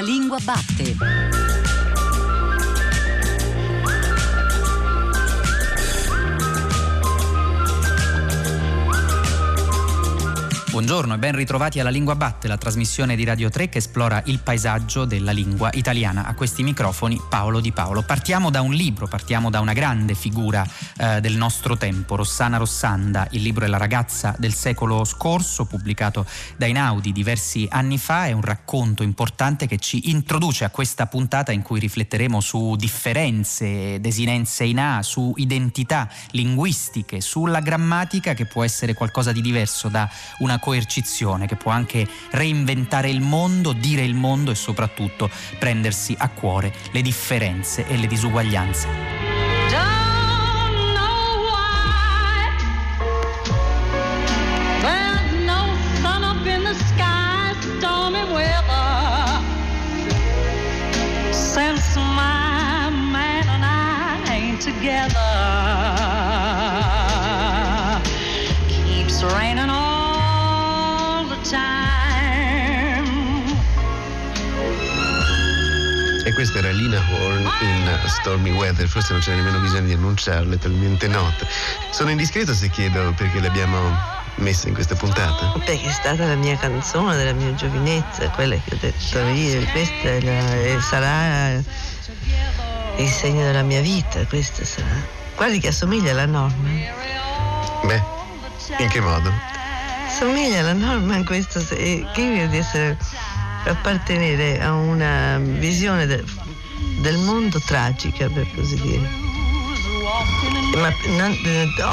Lingua batte. Buongiorno e ben ritrovati alla Lingua Batte, la trasmissione di Radio 3 che esplora il paesaggio della lingua italiana. A questi microfoni Paolo Di Paolo. Partiamo da un libro, partiamo da una grande figura eh, del nostro tempo, Rossana Rossanda. Il libro è La ragazza del secolo scorso, pubblicato da Inaudi diversi anni fa. È un racconto importante che ci introduce a questa puntata in cui rifletteremo su differenze, desinenze in A, su identità linguistiche, sulla grammatica che può essere qualcosa di diverso da una coercizione che può anche reinventare il mondo, dire il mondo e soprattutto prendersi a cuore le differenze e le disuguaglianze. together E questa era Lina Horn in Stormy Weather, forse non c'è nemmeno bisogno di annunciarle, è talmente nota. Sono indiscreto se chiedo perché l'abbiamo messa in questa puntata? Perché è stata la mia canzone della mia giovinezza, quella che ho detto io, questa la, sarà il segno della mia vita, questa sarà. Guardi che assomiglia alla norma. Beh, in che modo? Assomiglia alla norma in questo, che io di essere appartenere a una visione de, del mondo tragica, per così dire. Ma non,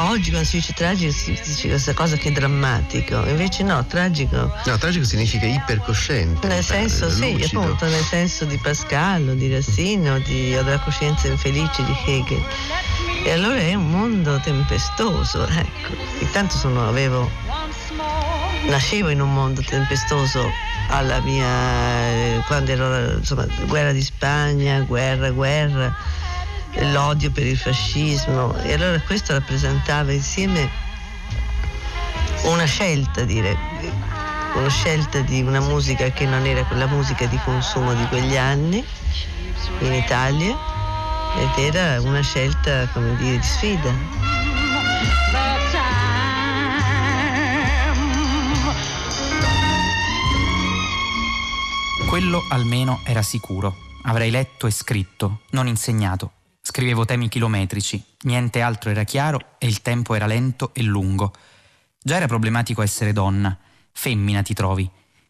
oggi quando si dice tragico si dice questa cosa che è drammatico, invece no, tragico. No, tragico significa ipercosciente. Nel senso, sì, lucido. appunto, nel senso di Pascal, di Racine, di, o della coscienza infelice di Hegel. E allora è un mondo tempestoso, ecco. Intanto sono, avevo, nascevo in un mondo tempestoso alla mia quando ero insomma guerra di Spagna, guerra, guerra, l'odio per il fascismo. E allora questo rappresentava insieme una scelta direi una scelta di una musica che non era quella musica di consumo di quegli anni in Italia ed era una scelta come dire di sfida Quello almeno era sicuro. Avrei letto e scritto, non insegnato. Scrivevo temi chilometrici, niente altro era chiaro e il tempo era lento e lungo. Già era problematico essere donna. Femmina ti trovi.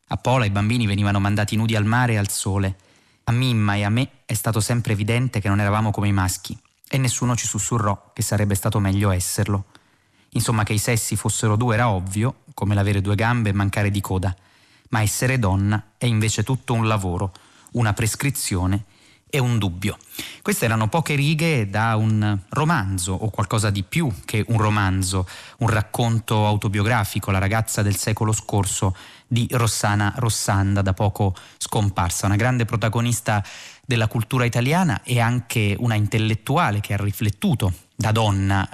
A Pola i bambini venivano mandati nudi al mare e al sole. A Mimma e a me è stato sempre evidente che non eravamo come i maschi e nessuno ci sussurrò che sarebbe stato meglio esserlo. Insomma, che i sessi fossero due era ovvio, come l'avere due gambe e mancare di coda ma essere donna è invece tutto un lavoro, una prescrizione e un dubbio. Queste erano poche righe da un romanzo o qualcosa di più che un romanzo, un racconto autobiografico, La ragazza del secolo scorso di Rossana Rossanda, da poco scomparsa, una grande protagonista della cultura italiana e anche una intellettuale che ha riflettuto da donna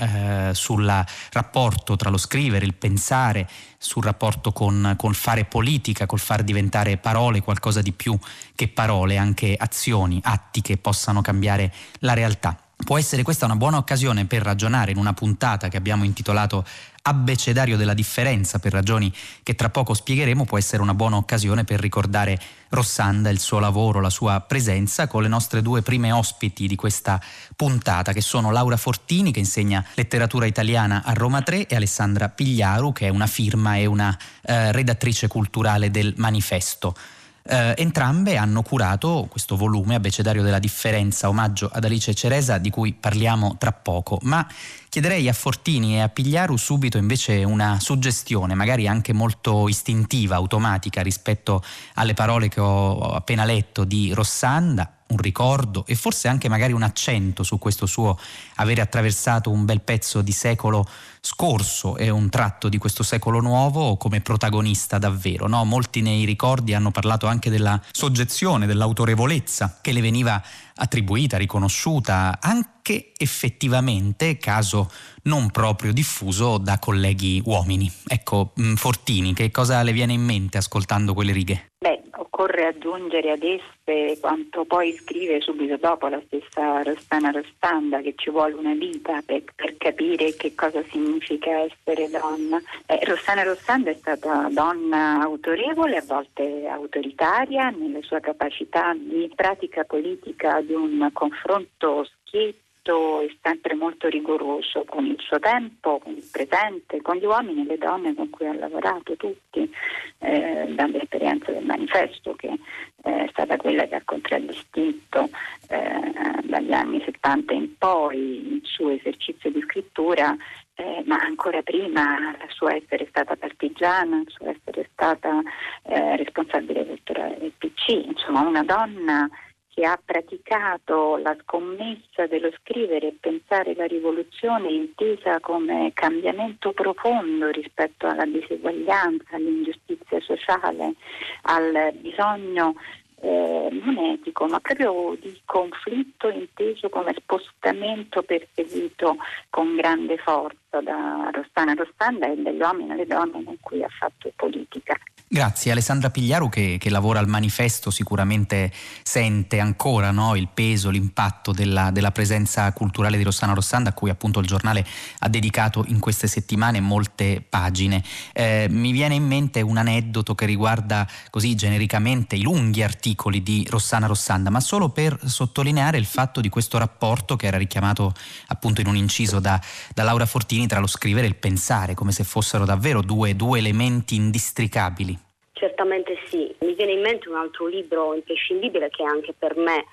eh, sul rapporto tra lo scrivere, il pensare, sul rapporto con, col fare politica, col far diventare parole qualcosa di più che parole, anche azioni, atti che possano cambiare la realtà. Può essere questa una buona occasione per ragionare in una puntata che abbiamo intitolato Abbecedario della differenza, per ragioni che tra poco spiegheremo, può essere una buona occasione per ricordare Rossanda, il suo lavoro, la sua presenza con le nostre due prime ospiti di questa puntata, che sono Laura Fortini, che insegna letteratura italiana a Roma 3, e Alessandra Pigliaru, che è una firma e una eh, redattrice culturale del Manifesto. Eh, entrambe hanno curato questo volume, Abbecedario della differenza, omaggio ad Alice Ceresa, di cui parliamo tra poco, ma chiederei a Fortini e a Pigliaru subito invece una suggestione, magari anche molto istintiva, automatica rispetto alle parole che ho appena letto di Rossanda un ricordo e forse anche magari un accento su questo suo avere attraversato un bel pezzo di secolo scorso e un tratto di questo secolo nuovo come protagonista davvero. No? Molti nei ricordi hanno parlato anche della soggezione, dell'autorevolezza che le veniva attribuita, riconosciuta, anche effettivamente, caso non proprio diffuso, da colleghi uomini. Ecco, mm, Fortini, che cosa le viene in mente ascoltando quelle righe? Beh, occorre aggiungere ad esse quanto poi scrive subito dopo la stessa Rostana Rostanda che ci vuole una vita per, per capire che cosa significa essere donna. Eh, Rostana Rostanda è stata donna autorevole, a volte autoritaria nella sua capacità di pratica politica di un confronto schietto è sempre molto rigoroso con il suo tempo, con il presente, con gli uomini e le donne con cui ha lavorato tutti, eh, dall'esperienza del manifesto che eh, è stata quella che ha contraddistinto eh, dagli anni 70 in poi il suo esercizio di scrittura, eh, ma ancora prima la sua essere stata partigiana, il suo essere stata eh, responsabile elettorale del PC, insomma una donna che ha praticato la scommessa dello scrivere e pensare la rivoluzione intesa come cambiamento profondo rispetto alla diseguaglianza, all'ingiustizia sociale, al bisogno eh, non etico, ma proprio di conflitto inteso come spostamento perseguito con grande forza da Rostana Rostanda e dagli uomini alle donne con cui ha fatto politica. Grazie. Alessandra Pigliaru che, che, lavora al manifesto sicuramente sente ancora no, il peso, l'impatto della, della, presenza culturale di Rossana Rossanda a cui appunto il giornale ha dedicato in queste settimane molte pagine. Eh, mi viene in mente un aneddoto che riguarda così genericamente i lunghi articoli di Rossana Rossanda, ma solo per sottolineare il fatto di questo rapporto che era richiamato appunto in un inciso da, da Laura Fortini tra lo scrivere e il pensare, come se fossero davvero due, due elementi indistricabili. Certamente sì, mi viene in mente un altro libro imprescindibile che anche per me,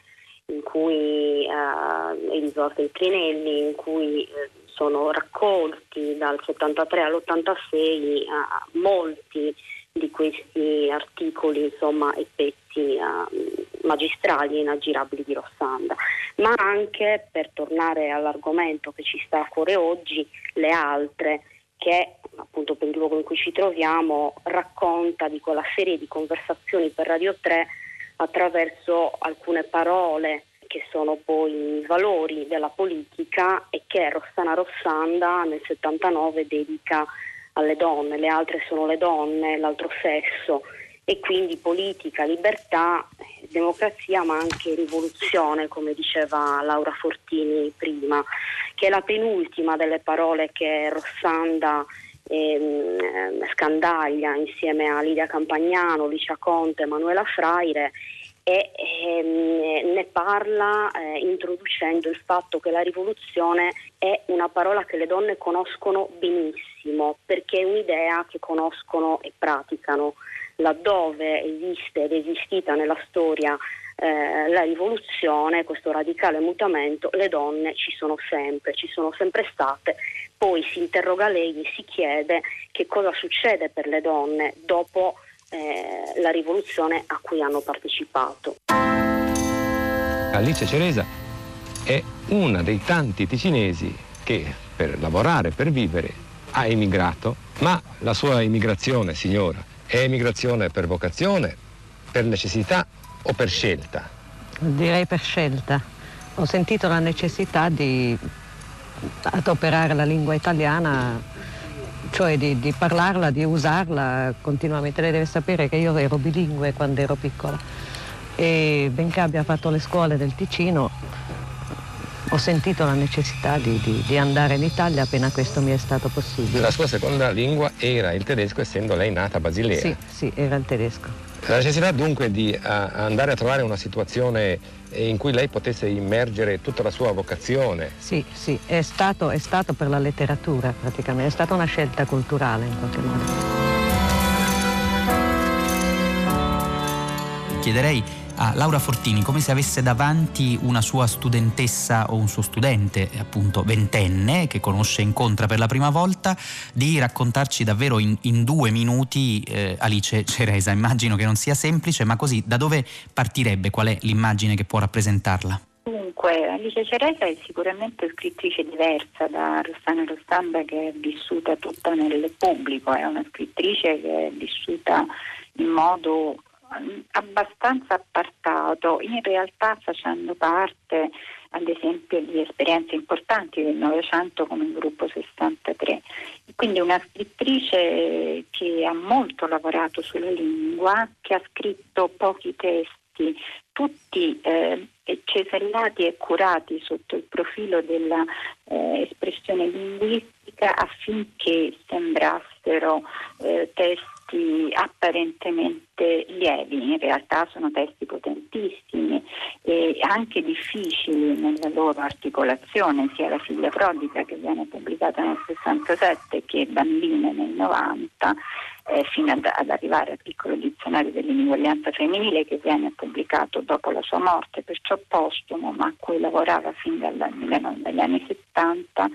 in cui eh, Elisor Trinelli, in cui eh, sono raccolti dal 73 all'86 eh, molti di questi articoli insomma, e pezzi eh, magistrali e inaggirabili di Rossanda, ma anche per tornare all'argomento che ci sta a cuore oggi, le altre che appunto per il luogo in cui ci troviamo racconta di quella serie di conversazioni per Radio 3 attraverso alcune parole che sono poi i valori della politica e che Rossana Rossanda nel 79 dedica alle donne, le altre sono le donne, l'altro sesso. E quindi politica, libertà, democrazia ma anche rivoluzione come diceva Laura Fortini prima che è la penultima delle parole che Rossanda ehm, scandaglia insieme a Lidia Campagnano, Licia Conte, Manuela Fraire e ehm, ne parla eh, introducendo il fatto che la rivoluzione è una parola che le donne conoscono benissimo perché è un'idea che conoscono e praticano. Laddove esiste ed è esistita nella storia eh, la rivoluzione, questo radicale mutamento, le donne ci sono sempre, ci sono sempre state. Poi si interroga lei e si chiede che cosa succede per le donne dopo eh, la rivoluzione a cui hanno partecipato. Alice Ceresa è una dei tanti ticinesi che per lavorare, per vivere, ha emigrato, ma la sua immigrazione, signora, è emigrazione per vocazione, per necessità o per scelta? Direi per scelta. Ho sentito la necessità di adoperare la lingua italiana, cioè di, di, parlarla, di usarla continuamente. Lei deve sapere che io ero bilingue quando ero piccola e benché abbia fatto le scuole del Ticino, ho sentito la necessità di, di, di, andare in Italia appena questo mi è stato possibile. La sua seconda lingua era il tedesco essendo lei nata a Basilea? Sì, sì, era il tedesco. La necessità dunque di uh, andare a trovare una situazione in cui lei potesse immergere tutta la sua vocazione. Sì, sì, è stato, è stato per la letteratura praticamente, è stata una scelta culturale in qualche modo. Chiederei a Laura Fortini come se avesse davanti una sua studentessa o un suo studente, appunto ventenne, che conosce e incontra per la prima volta, di raccontarci davvero in, in due minuti eh, Alice Ceresa. Immagino che non sia semplice, ma così da dove partirebbe? Qual è l'immagine che può rappresentarla? Dunque, Alice Ceresa è sicuramente scrittrice diversa da Rossana Rostanda che è vissuta tutta nel pubblico, è una scrittrice che è vissuta in modo abbastanza appartato, in realtà facendo parte ad esempio di esperienze importanti del Novecento come il gruppo 63. Quindi una scrittrice che ha molto lavorato sulla lingua, che ha scritto pochi testi, tutti eh, cesellati e curati sotto il profilo dell'espressione eh, linguistica affinché sembrassero eh, testi testi apparentemente lievi, in realtà sono testi potentissimi e anche difficili nella loro articolazione, sia la figlia prodiga che viene pubblicata nel 67 che Bambine nel 90, eh, fino ad, ad, arrivare al piccolo dizionario dell'ineguaglianza femminile che viene pubblicato dopo la sua morte, perciò postumo, ma a cui lavorava fin dagli anni 70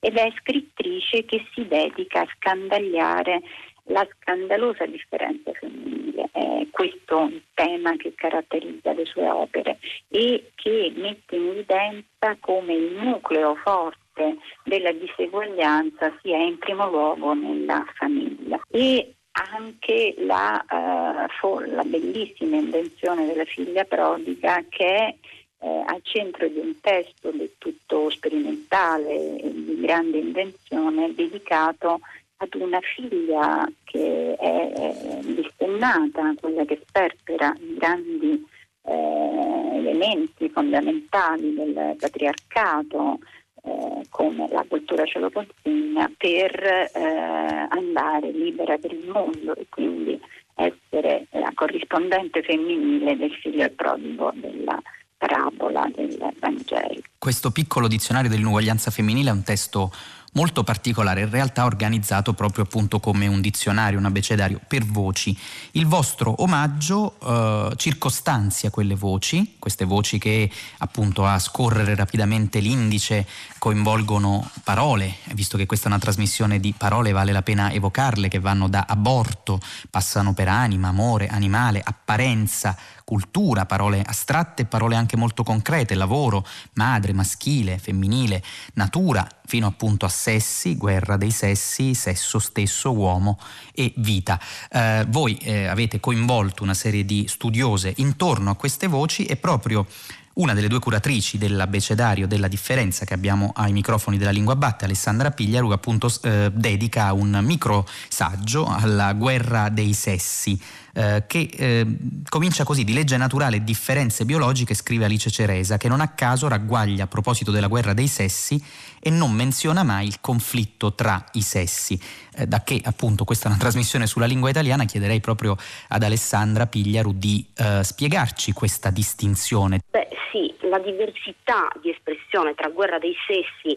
ed è scrittrice che si dedica a scandagliare la scandalosa differenza femminile. È questo il tema che caratterizza le sue opere e che mette in evidenza come il nucleo forte della diseguaglianza sia in primo luogo nella famiglia. E anche la, uh, la bellissima invenzione della figlia prodiga che è eh, al centro di un testo del tutto sperimentale e di grande invenzione dedicato ad una figlia che è distennata, quella che sperpera i grandi eh, elementi fondamentali del patriarcato eh, come la cultura ce lo consegna per eh, andare libera per il mondo e quindi essere la corrispondente femminile del figlio prodigo della parabola del Vangelo. Questo piccolo dizionario dell'uguaglianza femminile è un testo molto particolare, in realtà organizzato proprio appunto come un dizionario, un abecedario per voci. Il vostro omaggio eh, circostanzia quelle voci, queste voci che appunto a scorrere rapidamente l'indice coinvolgono parole, visto che questa è una trasmissione di parole vale la pena evocarle, che vanno da aborto, passano per anima, amore, animale, apparenza, cultura, parole astratte, parole anche molto concrete, lavoro, madre, maschile, femminile, natura, fino appunto a sessi, guerra dei sessi, sesso stesso, uomo e vita. Eh, voi eh, avete coinvolto una serie di studiose intorno a queste voci e proprio una delle due curatrici dell'abbecedario della differenza che abbiamo ai microfoni della lingua batte, Alessandra Pigliaru, appunto eh, dedica un micro saggio alla guerra dei sessi. Eh, che eh, comincia così, di legge naturale differenze biologiche, scrive Alice Ceresa, che non a caso ragguaglia a proposito della guerra dei sessi e non menziona mai il conflitto tra i sessi. Eh, da che appunto questa è una trasmissione sulla lingua italiana, chiederei proprio ad Alessandra Pigliaru di eh, spiegarci questa distinzione. Beh sì, la diversità di espressione tra guerra dei sessi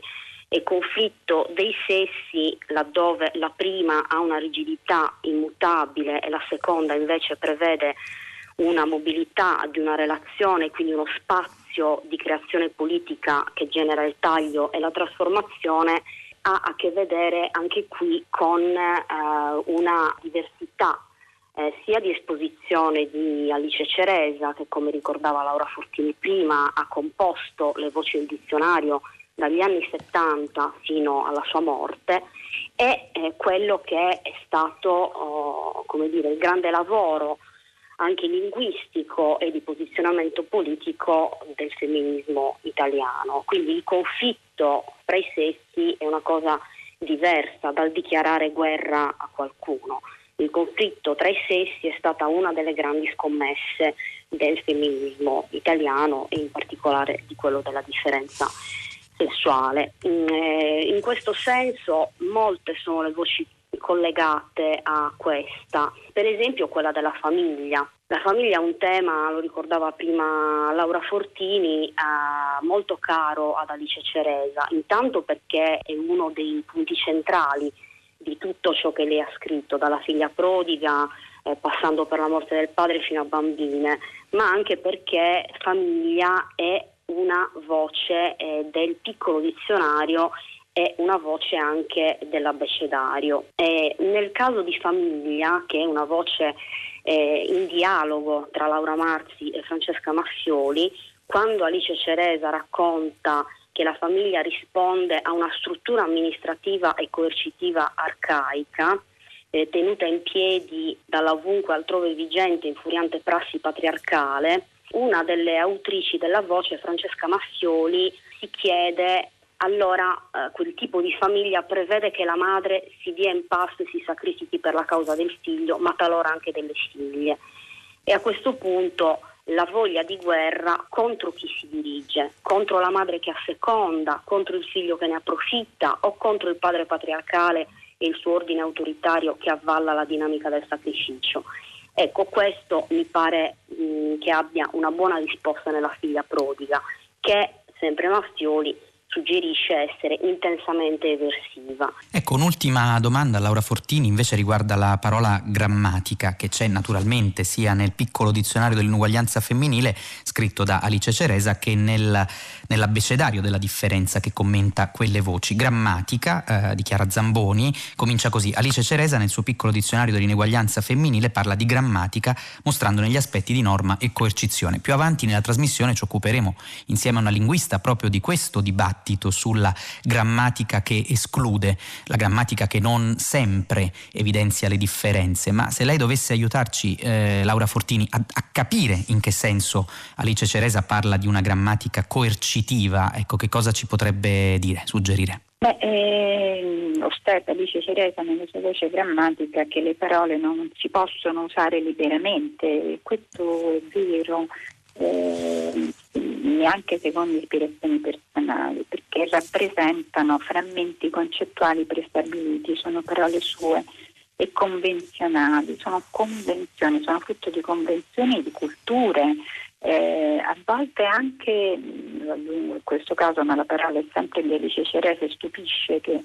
e conflitto dei sessi laddove la prima ha una rigidità immutabile e la seconda invece prevede una mobilità di una relazione, quindi uno spazio di creazione politica che genera il taglio e la trasformazione, ha a che vedere anche qui con eh, una diversità eh, sia di esposizione di Alice Ceresa, che come ricordava Laura Fortini prima ha composto le voci del dizionario dagli anni 70 fino alla sua morte è eh, quello che è stato oh, come dire, il grande lavoro anche linguistico e di posizionamento politico del femminismo italiano. Quindi il conflitto tra i sessi è una cosa diversa dal dichiarare guerra a qualcuno. Il conflitto tra i sessi è stata una delle grandi scommesse del femminismo italiano e in particolare di quello della differenza sessuale. Mm, eh, in questo senso molte sono le voci collegate a questa, per esempio quella della famiglia. La famiglia è un tema, lo ricordava prima Laura Fortini, eh, molto caro ad Alice Ceresa, intanto perché è uno dei punti centrali di tutto ciò che lei ha scritto, dalla figlia prodiga, eh, passando per la morte del padre fino a bambine, ma anche perché famiglia è una voce eh, del piccolo dizionario e una voce anche dell'abbecedario. E nel caso di famiglia, che è una voce eh, in dialogo tra Laura Marzi e Francesca Massioli, quando Alice Ceresa racconta che la famiglia risponde a una struttura amministrativa e coercitiva arcaica, eh, tenuta in piedi dalla ovunque altrove vigente infuriante prassi patriarcale, una delle autrici della voce, Francesca Massioli, si chiede allora eh, quel tipo di famiglia prevede che la madre si dia in pasto e si sacrifichi per la causa del figlio, ma talora anche delle figlie. E a questo punto la voglia di guerra contro chi si dirige, contro la madre che asseconda, contro il figlio che ne approfitta o contro il padre patriarcale e il suo ordine autoritario che avvalla la dinamica del sacrificio. Ecco, questo mi pare mh, che abbia una buona risposta nella figlia prodiga, che sempre Mastioli suggerisce essere intensamente eversiva. Ecco, un'ultima domanda Laura Fortini invece riguarda la parola grammatica che c'è naturalmente sia nel piccolo dizionario dell'inuguaglianza femminile scritto da Alice Ceresa che nel, nell'abbecedario della differenza che commenta quelle voci. Grammatica, eh, dichiara Zamboni, comincia così. Alice Ceresa nel suo piccolo dizionario dell'ineguaglianza femminile parla di grammatica mostrandone gli aspetti di norma e coercizione. Più avanti nella trasmissione ci occuperemo insieme a una linguista proprio di questo dibattito dibattito sulla grammatica che esclude, la grammatica che non sempre evidenzia le differenze, ma se lei dovesse aiutarci, eh, Laura Fortini, a, a, capire in che senso Alice Ceresa parla di una grammatica coercitiva, ecco che cosa ci potrebbe dire, suggerire? Beh, eh, osserva Alice Ceresa nella sua voce grammatica che le parole non si possono usare liberamente, questo è vero, eh, neanche secondo ispirazioni personali, perché rappresentano frammenti concettuali prestabiliti, sono parole sue e convenzionali, sono convenzioni, sono frutto di convenzioni di culture, eh, a volte anche, in questo caso ma la parola è sempre di Alice Cerese, stupisce che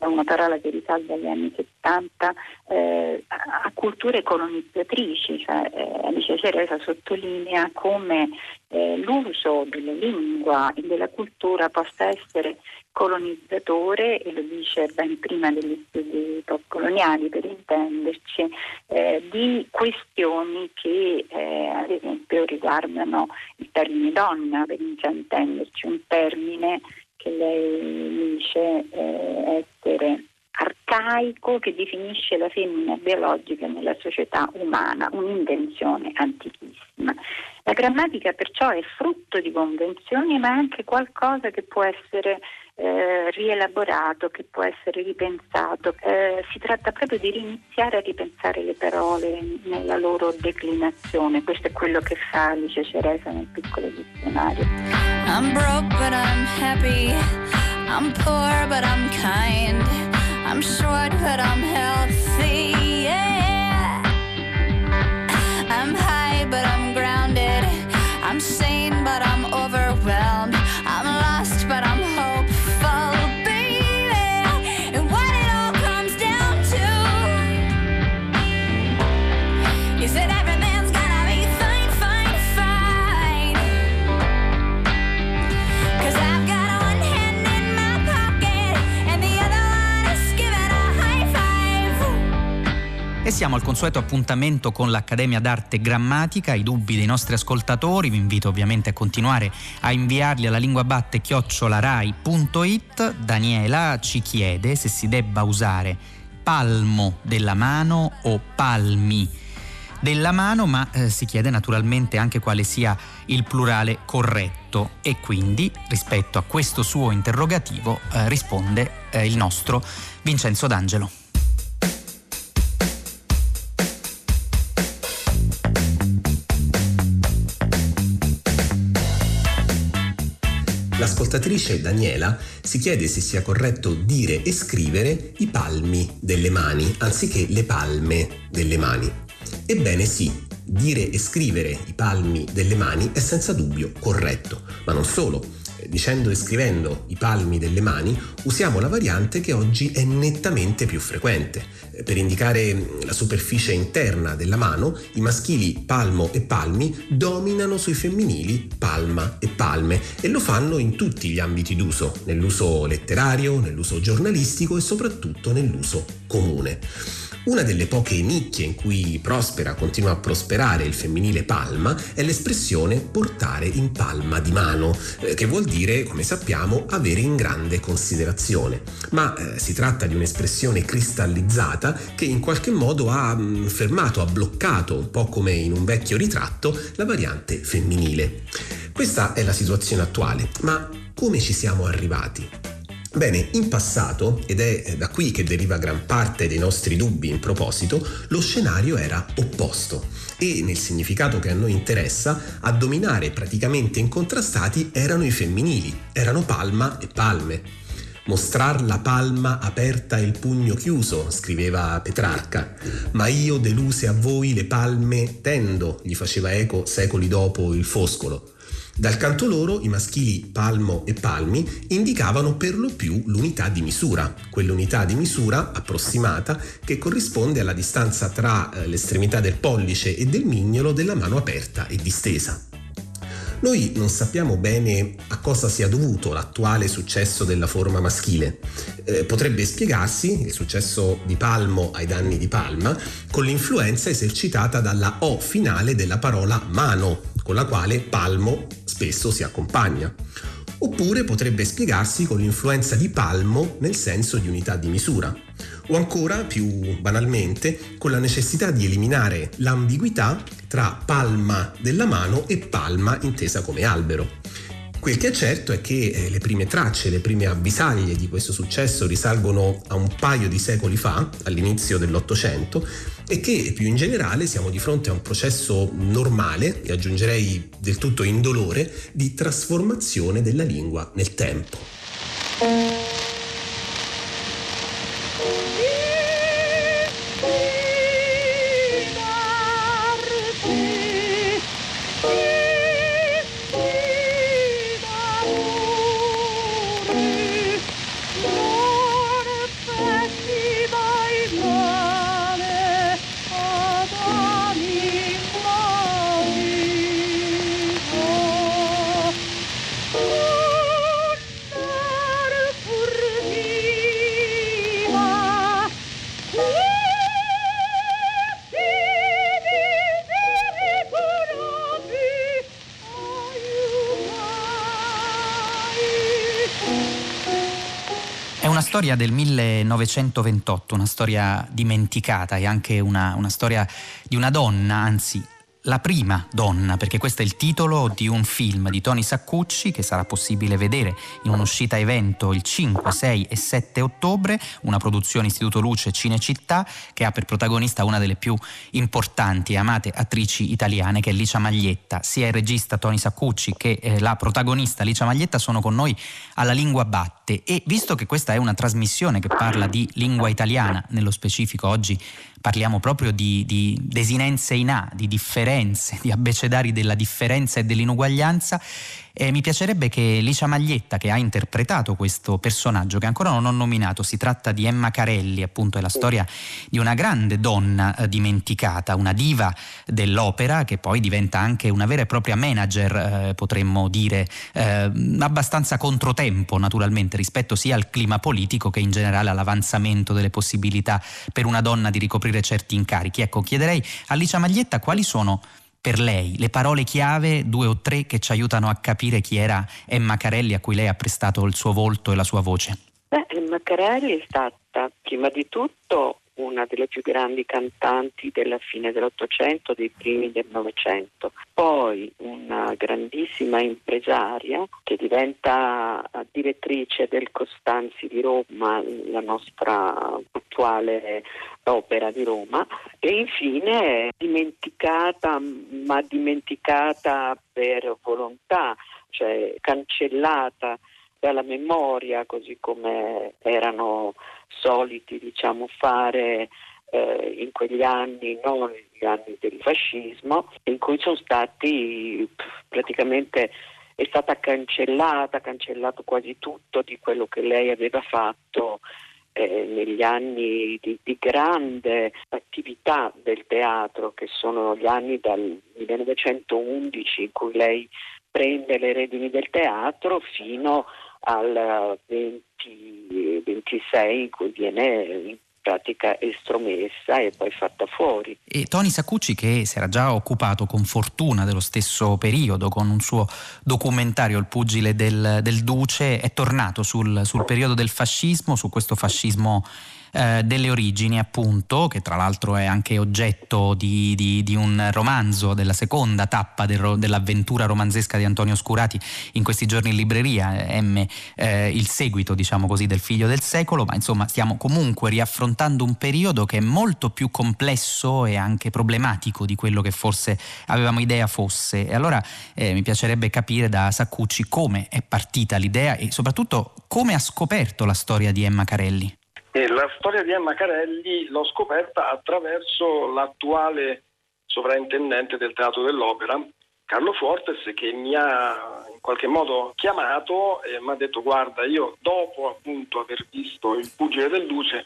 è una parola che risale agli anni 70, eh, a culture colonizzatrici, cioè, eh, Ceresa sottolinea come eh, l'uso della lingua e della cultura possa essere colonizzatore, e lo dice ben prima degli studi postcoloniali per intenderci, eh, di questioni che eh, ad esempio riguardano il termine donna, per intenderci, un termine che lei dice eh, essere arcaico che definisce la femmina biologica nella società umana, un'invenzione antichissima. La grammatica perciò è frutto di convenzioni, ma è anche qualcosa che può essere eh, rielaborato, che può essere ripensato. Eh, si tratta proprio di riniziare a ripensare le parole nella loro declinazione. Questo è quello che fa Alice Ceresa nel piccolo dizionario. I'm broke but I'm happy. I'm poor but I'm kind. I'm short but I'm healthy. Siamo al consueto appuntamento con l'Accademia d'Arte Grammatica. I dubbi dei nostri ascoltatori vi invito ovviamente a continuare a inviarli alla linguabatte chiocciolarai.it. Daniela ci chiede se si debba usare palmo della mano o palmi della mano, ma eh, si chiede naturalmente anche quale sia il plurale corretto e quindi rispetto a questo suo interrogativo eh, risponde eh, il nostro Vincenzo D'Angelo. L'ascoltatrice Daniela si chiede se sia corretto dire e scrivere i palmi delle mani anziché le palme delle mani. Ebbene sì, dire e scrivere i palmi delle mani è senza dubbio corretto, ma non solo dicendo e scrivendo i palmi delle mani, usiamo la variante che oggi è nettamente più frequente. Per indicare la superficie interna della mano, i maschili palmo e palmi dominano sui femminili palma e palme e lo fanno in tutti gli ambiti d'uso, nell'uso letterario, nell'uso giornalistico e soprattutto nell'uso comune. Una delle poche nicchie in cui prospera, continua a prosperare il femminile palma è l'espressione portare in palma di mano, eh, che vuol dire, come sappiamo, avere in grande considerazione. Ma eh, si tratta di un'espressione cristallizzata che in qualche modo ha mh, mm, fermato, ha bloccato, un po' come in un vecchio ritratto, la variante femminile. Questa è la situazione attuale, ma come ci siamo arrivati? Bene, in passato, ed è da qui che deriva gran parte dei nostri dubbi in proposito, lo scenario era opposto e nel significato che a noi interessa, a dominare praticamente incontrastati erano i femminili, erano palma e palme. Mostrar la palma aperta e il pugno chiuso, scriveva Petrarca, ma io deluse a voi le palme tendo, gli faceva eco secoli dopo il Foscolo. Dal canto loro i maschili palmo e palmi indicavano per lo più l'unità di misura, quell'unità di misura approssimata che corrisponde alla distanza tra eh, l'estremità del pollice e del mignolo della mano aperta e distesa. Noi non sappiamo bene a cosa sia dovuto l'attuale successo della forma maschile. Eh, potrebbe spiegarsi il successo di Palmo ai danni di Palma con l'influenza esercitata dalla O finale della parola mano, con la quale Palmo spesso si accompagna. Oppure potrebbe spiegarsi con l'influenza di palmo nel senso di unità di misura. O ancora, più banalmente, con la necessità di eliminare l'ambiguità tra palma della mano e palma intesa come albero. Quel che è certo è che eh, le prime tracce, le prime avvisaglie di questo successo risalgono a un paio di secoli fa, all'inizio dell'Ottocento, e che più in generale siamo di fronte a un processo normale, e aggiungerei del tutto indolore, di trasformazione della lingua nel tempo. 1928, una storia dimenticata e anche una, una storia di una donna, anzi la prima donna, perché questo è il titolo di un film di Tony Saccucci che sarà possibile vedere in un'uscita evento il 5, 6 e 7 ottobre, una produzione Istituto Luce Cinecittà che ha per protagonista una delle più importanti e amate attrici italiane che è Licia Maglietta. Sia il regista Tony Saccucci che eh, la protagonista Licia Maglietta sono con noi alla Lingua Batte e visto che questa è una trasmissione che parla di lingua italiana, nello specifico oggi parliamo proprio di, di desinenze in A, di differenze, di abbecedari della differenza e dell'inuguaglianza. E mi piacerebbe che Licia Maglietta, che ha interpretato questo personaggio, che ancora non ho nominato, si tratta di Emma Carelli, appunto è la storia di una grande donna eh, dimenticata, una diva dell'opera che poi diventa anche una vera e propria manager, eh, potremmo dire, eh, abbastanza controtempo naturalmente rispetto sia al clima politico che in generale all'avanzamento delle possibilità per una donna di ricoprire certi incarichi. Ecco, chiederei a Licia Maglietta quali sono per lei le parole chiave, due o tre, che ci aiutano a capire chi era Emma Carelli a cui lei ha prestato il suo volto e la sua voce? Beh, Emma Carelli è stata prima di tutto una delle più grandi cantanti della fine dell'Ottocento, dei primi del Novecento. Poi una grandissima impresaria che diventa direttrice del Costanzi di Roma, la nostra attuale opera di Roma. E infine dimenticata, ma dimenticata per volontà, cioè cancellata dalla memoria, così come erano soliti diciamo, fare eh, in quegli anni, non gli anni del fascismo, in cui sono stati praticamente è stata cancellata, cancellato quasi tutto di quello che lei aveva fatto eh, negli anni di, di, grande attività del teatro, che sono gli anni dal 1911 in cui lei prende le redini del teatro fino al 20, 26 in cui viene pratica estromessa e poi fatta fuori. E Tony Saccucci che si era già occupato con fortuna dello stesso periodo con un suo documentario Il pugile del, del Duce è tornato sul, sul periodo del fascismo, su questo fascismo eh, delle origini, appunto, che tra l'altro è anche oggetto di, di, di un romanzo della seconda tappa del, dell'avventura romanzesca di Antonio Scurati in questi giorni in libreria, eh, M, eh, il seguito, diciamo così, del figlio del secolo, ma insomma stiamo comunque riaffrontando un periodo che è molto più complesso e anche problematico di quello che forse avevamo idea fosse. E allora eh, mi piacerebbe capire da Saccucci come è partita l'idea e soprattutto come ha scoperto la storia di Emma Carelli. E la storia di Emma Carelli l'ho scoperta attraverso l'attuale sovrintendente del Teatro dell'Opera, Carlo Fortes, che mi ha in qualche modo chiamato e mi ha detto guarda, io dopo appunto aver visto il Pugile del Luce,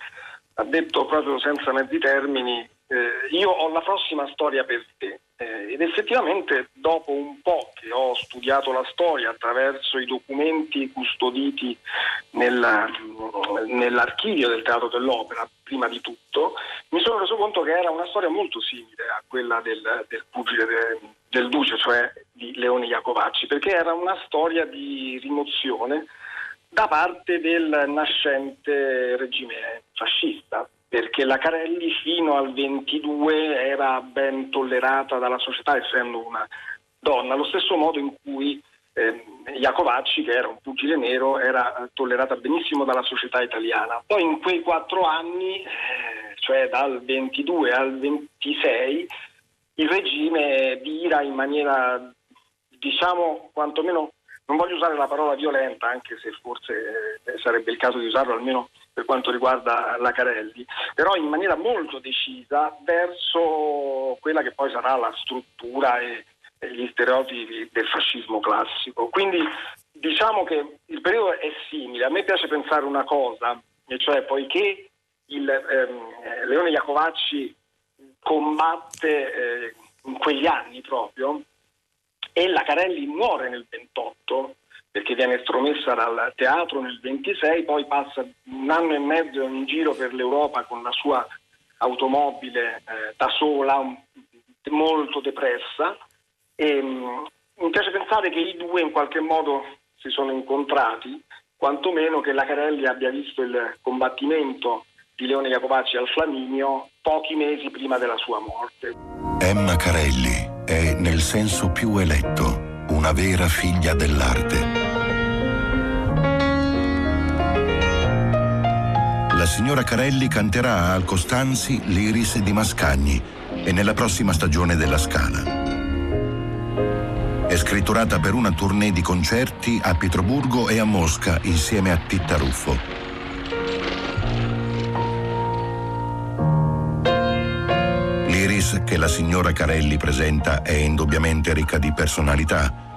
ha detto proprio senza mezzi termini, eh, io ho la prossima storia per te. Eh, ed effettivamente dopo un po' che ho studiato la storia attraverso i documenti custoditi nella, nell'archivio del Teatro dell'Opera, prima di tutto, mi sono reso conto che era una storia molto simile a quella del, del pugile de, del Duce, cioè di Leone Iacovacci, perché era una storia di rimozione da parte del nascente regime fascista perché la Carelli fino al 22 era ben tollerata dalla società essendo una donna, allo stesso modo in cui eh, Iacovacci, che era un pugile nero, era tollerata benissimo dalla società italiana. Poi in quei quattro anni, eh, cioè dal 22 al 26, il regime vira in maniera, diciamo, quantomeno, non voglio usare la parola violenta, anche se forse eh, sarebbe il caso di usarlo almeno per quanto riguarda la Carelli, però in maniera molto decisa verso quella che poi sarà la struttura e, e gli stereotipi del fascismo classico. Quindi diciamo che il periodo è simile. A me piace pensare una cosa, e cioè poiché il, ehm, Leone Iacovacci combatte eh, in quegli anni proprio e la Carelli muore nel 28 perché viene estromessa dal teatro nel 26, poi passa un anno e mezzo in giro per l'Europa con la sua automobile eh, da sola, molto depressa. E, um, mi piace pensare che i due in qualche modo si sono incontrati, quantomeno che la Carelli abbia visto il combattimento di Leone Jacopacci al Flaminio pochi mesi prima della sua morte. Emma Carelli è nel senso più eletto una vera figlia dell'arte. La signora Carelli canterà al Costanzi l'Iris di Mascagni e nella prossima stagione della Scala. È scritturata per una tournée di concerti a Pietroburgo e a Mosca insieme a Titta Ruffo. L'iris che la signora Carelli presenta è indubbiamente ricca di personalità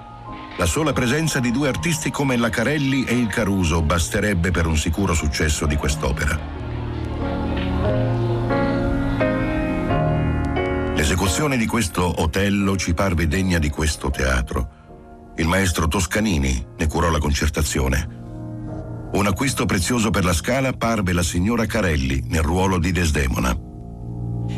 la sola presenza di due artisti come la Carelli e il Caruso basterebbe per un sicuro successo di quest'opera. L'esecuzione di questo Otello ci parve degna di questo teatro. Il maestro Toscanini ne curò la concertazione. Un acquisto prezioso per la Scala parve la signora Carelli nel ruolo di Desdemona.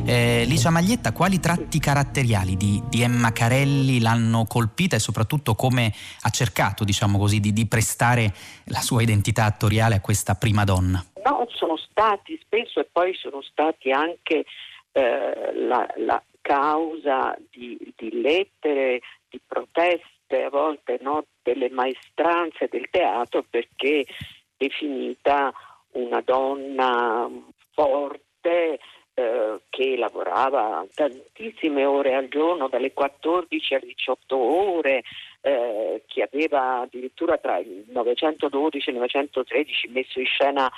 Eh, Licia Maglietta, quali tratti caratteriali di, di, Emma Carelli l'hanno colpita e soprattutto come ha cercato, diciamo così, di, di prestare la sua identità attoriale a questa prima donna? No, sono stati spesso e poi sono stati anche eh, la, la, causa di, di, lettere, di proteste, a volte no, delle maestranze del teatro perché definita una donna forte, eh, che lavorava tantissime ore al giorno, dalle 14 alle 18 ore, eh, che aveva addirittura tra il 912 e il 913 messo in scena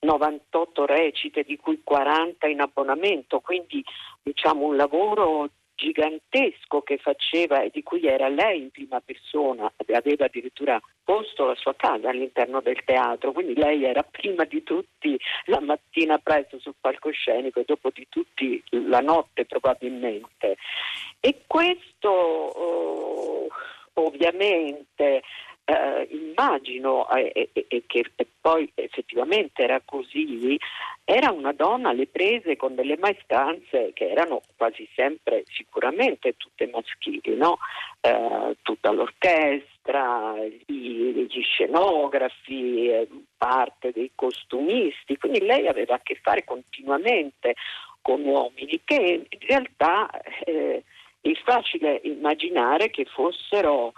98 recite, di cui 40 in abbonamento, quindi diciamo un lavoro gigantesco che faceva e di cui era lei in prima persona, aveva addirittura posto la sua casa all'interno del teatro, quindi lei era prima di tutti la mattina presto sul palcoscenico e dopo di tutti la notte probabilmente. E questo oh, ovviamente eh, immagino eh, e che poi effettivamente era così, era una donna alle prese con delle maestranze che erano quasi sempre sicuramente tutte maschili, no? eh, tutta l'orchestra, gli, gli scenografi, eh, parte dei costumisti, quindi lei aveva a che fare continuamente con uomini che in realtà eh, è facile immaginare che fossero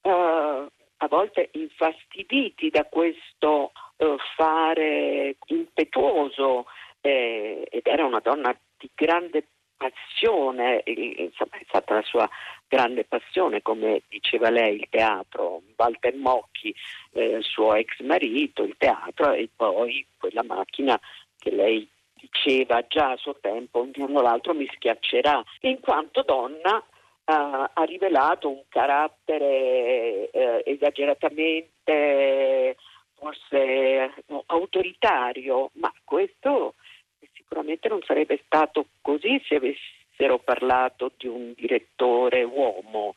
eh, a volte infastiditi da questo eh, fare impetuoso eh, ed era una donna di grande passione, insomma è stata la sua grande passione, come diceva lei, il teatro, Walter Mocchi, eh, suo ex marito, il teatro e poi quella macchina che lei diceva già a suo tempo, un giorno o l'altro mi schiaccerà. In quanto donna uh, ha rivelato un carattere uh, esageratamente forse no, autoritario, ma questo sicuramente non sarebbe stato così se avessero parlato di un direttore uomo.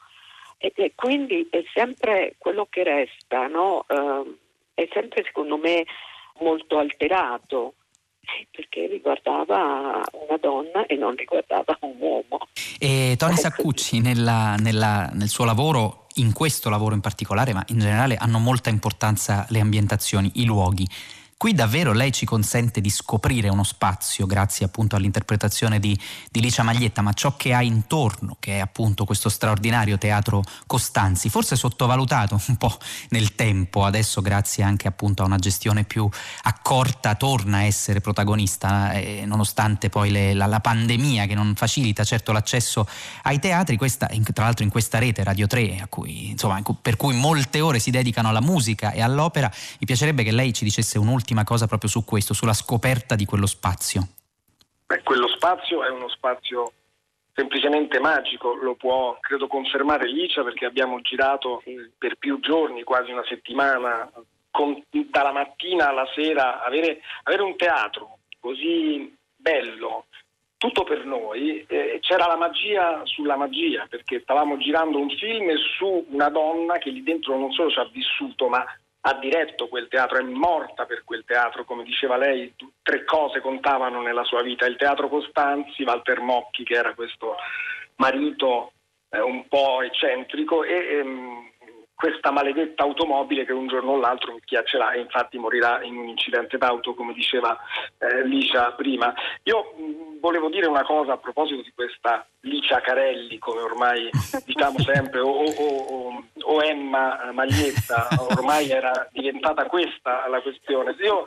E, e quindi è sempre quello che resta, no? uh, è sempre secondo me molto alterato perché riguardava una donna e non riguardava un uomo. E Tony ecco. Saccucci nella, nella, nel suo lavoro, in questo lavoro in particolare, ma in generale hanno molta importanza le ambientazioni, i luoghi. Qui davvero lei ci consente di scoprire uno spazio grazie appunto all'interpretazione di, di Licia Maglietta, ma ciò che ha intorno, che è appunto questo straordinario teatro Costanzi, forse sottovalutato un po' nel tempo, adesso grazie anche appunto a una gestione più accorta torna a essere protagonista, eh, nonostante poi le, la, la, pandemia che non facilita certo l'accesso ai teatri, questa, tra l'altro in questa rete Radio 3, cui, insomma, per cui molte ore si dedicano alla musica e all'opera, mi piacerebbe che lei ci dicesse un'ultima un'ultima cosa proprio su questo, sulla scoperta di quello spazio. Beh, quello spazio è uno spazio semplicemente magico, lo può credo confermare Licia perché abbiamo girato per più giorni, quasi una settimana, con, dalla mattina alla sera, avere, avere, un teatro così bello, tutto per noi, eh, c'era la magia sulla magia perché stavamo girando un film su una donna che lì dentro non solo ci ha vissuto ma ha diretto quel teatro, è morta per quel teatro, come diceva lei, tre cose contavano nella sua vita, il teatro Costanzi, Walter Mocchi che era questo marito eh, un po' eccentrico e ehm, questa maledetta automobile che un giorno o l'altro mi schiaccerà e infatti morirà in un incidente d'auto, come diceva eh, Licia prima. Io mh, volevo dire una cosa a proposito di questa Licia Carelli, come ormai diciamo sempre, o, o, o, o Emma Maglietta, ormai era diventata questa la questione. Io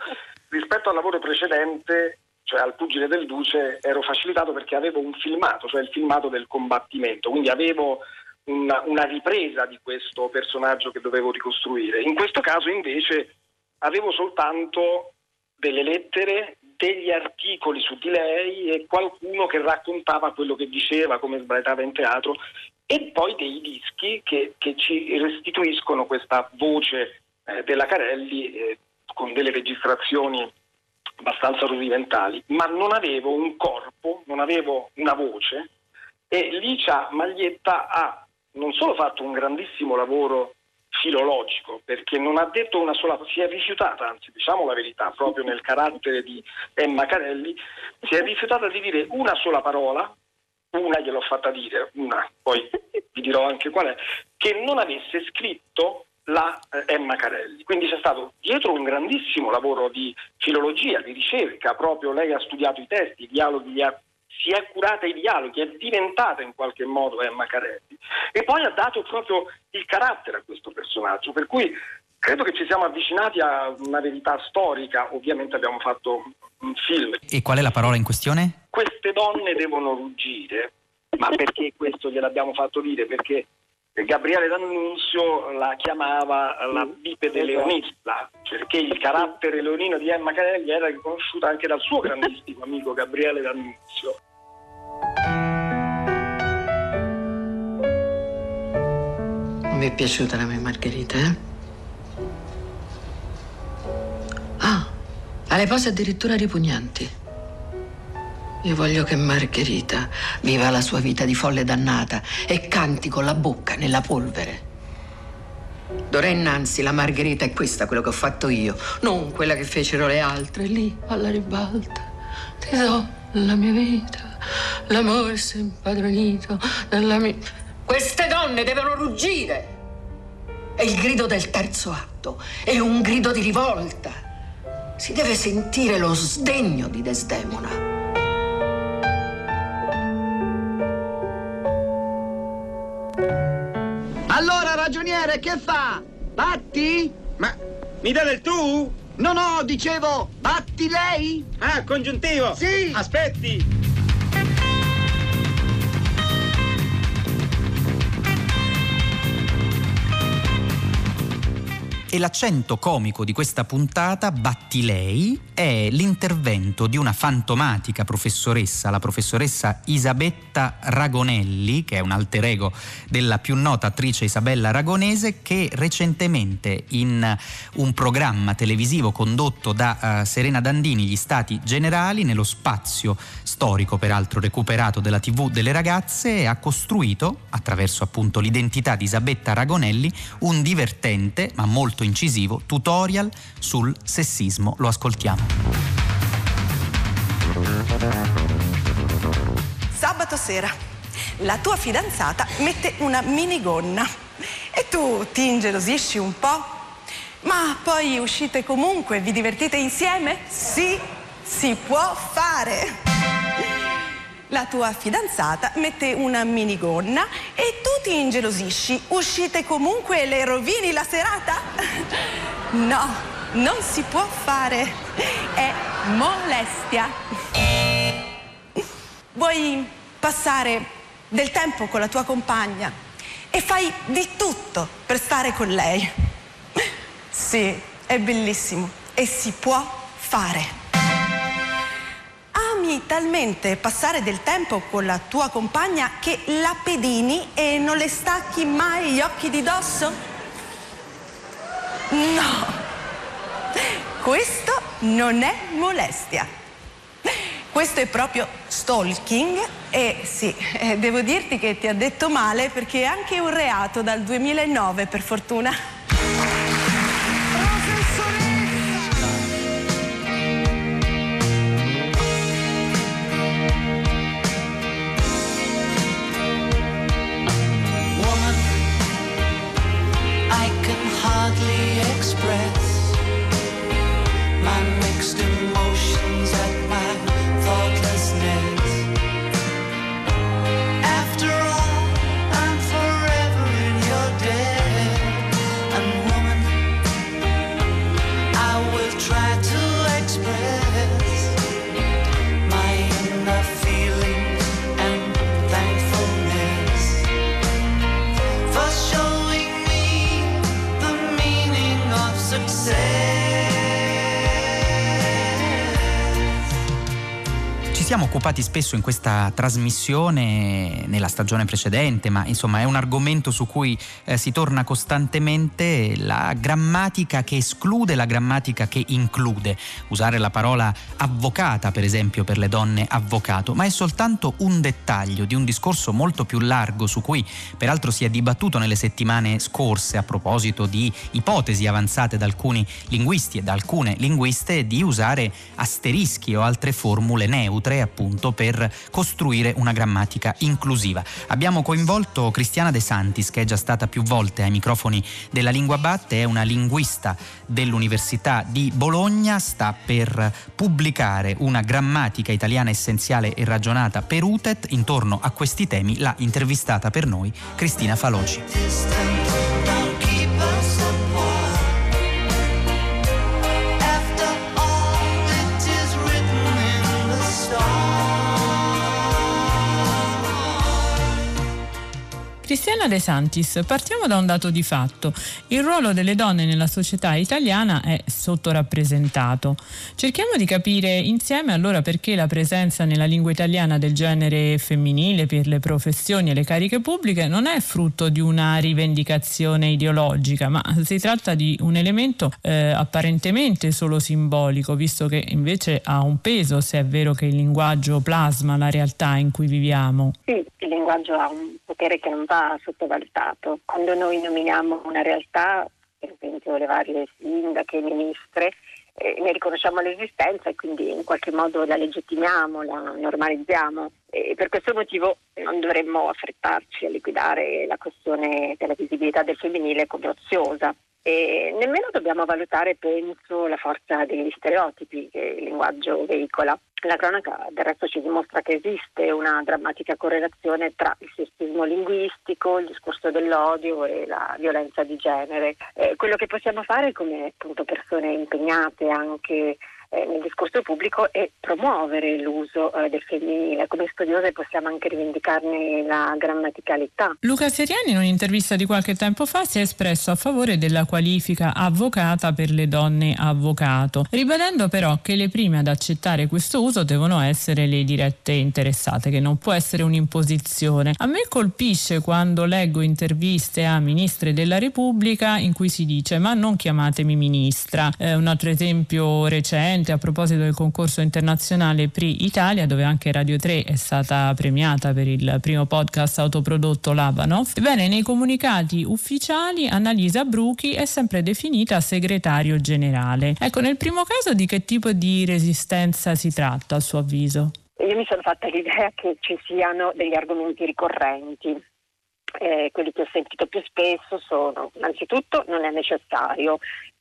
rispetto al lavoro precedente cioè al pugile del Duce, ero facilitato perché avevo un filmato, cioè il filmato del combattimento, quindi avevo una, una ripresa di questo personaggio che dovevo ricostruire. In questo caso invece avevo soltanto delle lettere, degli articoli su di lei e qualcuno che raccontava quello che diceva, come sbraitava in teatro e poi dei dischi che, che ci restituiscono questa voce eh, della Carelli eh, con delle registrazioni abbastanza rudimentali, ma non avevo un corpo, non avevo una voce e Licia Maglietta ha non solo fatto un grandissimo lavoro filologico, perché non ha detto una sola, si è rifiutata, anzi diciamo la verità, proprio nel carattere di Emma Carelli, si è rifiutata di dire una sola parola, una gliel'ho fatta dire, una, poi vi dirò anche qual è, che non avesse scritto la eh, Emma Carelli. Quindi c'è stato dietro un grandissimo lavoro di filologia, di ricerca, proprio lei ha studiato i testi, i dialoghi li ha si è curata i dialoghi, è diventata in qualche modo Emma Carelli e poi ha dato proprio il carattere a questo personaggio, per cui credo che ci siamo avvicinati a una verità storica, ovviamente abbiamo fatto un film. E qual è la parola in questione? Queste donne devono ruggire, ma perché questo gliel'abbiamo fatto dire? Perché Gabriele D'Annunzio la chiamava la bipede leonista, perché il carattere leonino di Emma Carelli era riconosciuto anche dal suo grandissimo amico Gabriele D'Annunzio. Mi è piaciuta la mia Margherita, eh? Ah, ha le pose addirittura ripugnanti. Io voglio che Margherita viva la sua vita di folle dannata e canti con la bocca nella polvere. D'ora innanzi la margherita è questa, quello che ho fatto io, non quella che fecero le altre, lì alla ribalta. Ti do la mia vita, l'amore si è impadronito della mia... Queste donne devono ruggire! È il grido del terzo atto, è un grido di rivolta. Si deve sentire lo sdegno di Desdemona. Ragioniere, che fa? Batti? Ma mi dà del tu? No, no, dicevo, batti lei? Ah, congiuntivo? Sì. Aspetti. E l'accento comico di questa puntata, Batti lei, è l'intervento di una fantomatica professoressa, la professoressa Isabetta Ragonelli, che è un alter ego della più nota attrice Isabella Ragonese, che recentemente in un programma televisivo condotto da uh, Serena Dandini, Gli Stati Generali, nello spazio storico peraltro recuperato della TV delle ragazze, ha costruito, attraverso appunto l'identità di Isabetta Ragonelli, un divertente ma molto incisivo tutorial sul sessismo. Lo ascoltiamo. Sabato sera, la tua fidanzata mette una minigonna e tu ti ingelosisci un po', ma poi uscite comunque, vi divertite insieme? Sì, si può fare la tua fidanzata mette una minigonna e tu ti ingelosisci. Uscite comunque e le rovini la serata? No, non si può fare. È molestia. Vuoi passare del tempo con la tua compagna e fai di tutto per stare con lei. Sì, è bellissimo e si può fare ami talmente passare del tempo con la tua compagna che la pedini e non le stacchi mai gli occhi di dosso? No, questo non è molestia. Questo è proprio stalking e sì, devo dirti che ti ha detto male perché è anche un reato dal 2009 per fortuna. Spesso in questa trasmissione, nella stagione precedente, ma insomma è un argomento su cui eh, si torna costantemente, la grammatica che esclude, la grammatica che include. Usare la parola avvocata, per esempio, per le donne avvocato, ma è soltanto un dettaglio di un discorso molto più largo su cui peraltro si è dibattuto nelle settimane scorse a proposito di ipotesi avanzate da alcuni linguisti e da alcune linguiste di usare asterischi o altre formule neutre appunto per costruire una grammatica inclusiva. Abbiamo coinvolto Cristiana De Santis che è già stata più volte ai microfoni della Lingua Batte, è una linguista dell'Università di Bologna, sta per pubblicare una grammatica italiana essenziale e ragionata per UTET. Intorno a questi temi l'ha intervistata per noi Cristina Faloci. Cristiana De Santis, partiamo da un dato di fatto. Il ruolo delle donne nella società italiana è sottorappresentato. Cerchiamo di capire insieme allora perché la presenza nella lingua italiana del genere femminile per le professioni e le cariche pubbliche non è frutto di una rivendicazione ideologica, ma si tratta di un elemento eh, apparentemente solo simbolico, visto che invece ha un peso se è vero che il linguaggio plasma la realtà in cui viviamo. Sì, il linguaggio ha un potere che non va sottovalutato. Quando noi nominiamo una realtà per esempio le varie sindache, ministre, eh, ne riconosciamo l'esistenza e quindi in qualche modo la legittimiamo, la normalizziamo e per questo motivo non dovremmo affrettarci a liquidare la questione della visibilità del femminile come oziosa. E nemmeno dobbiamo valutare, penso, la forza degli stereotipi che il linguaggio veicola. La cronaca del resto ci dimostra che esiste una drammatica correlazione tra il sessismo linguistico, il discorso dell'odio e la violenza di genere. Eh, quello che possiamo fare come appunto, persone impegnate anche eh, nel discorso pubblico e promuovere l'uso eh, del femminile. Come studiose possiamo anche rivendicarne la grammaticalità. Luca Seriani in un'intervista di qualche tempo fa si è espresso a favore della qualifica avvocata per le donne avvocato, ribadendo però che le prime ad accettare questo uso devono essere le dirette interessate, che non può essere un'imposizione. A me colpisce quando leggo interviste a ministri della Repubblica in cui si dice ma non chiamatemi ministra. Eh, un altro esempio recente recente a proposito del concorso internazionale PRI Italia, dove anche Radio 3 è stata premiata per il primo podcast autoprodotto Labanov. Ebbene, nei comunicati ufficiali Annalisa Bruchi è sempre definita segretario generale. Ecco, nel primo caso di che tipo di resistenza si tratta a suo avviso? Io mi sono fatta l'idea che ci siano degli argomenti ricorrenti. Eh, quelli che ho sentito più spesso sono innanzitutto non è necessario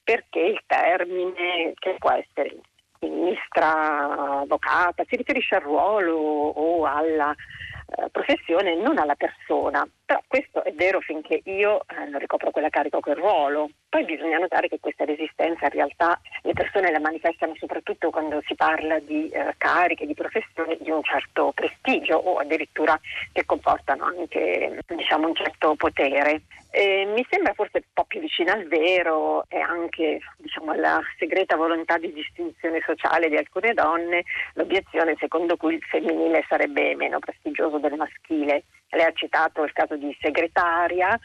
perché il termine che può essere ministra, avvocata, si riferisce al ruolo o alla eh, professione, non alla persona. Però questo è vero finché io eh, non ricopro quella carica o quel ruolo. Poi bisogna notare che questa resistenza in realtà le persone la manifestano soprattutto quando si parla di eh, cariche, di professioni di un certo prestigio o addirittura che comportano anche diciamo, un certo potere. E mi sembra forse un po' più vicina al vero e anche diciamo, alla segreta volontà di distinzione sociale di alcune donne l'obiezione secondo cui il femminile sarebbe meno prestigioso del maschile. Lei ha citato il caso di segretaria,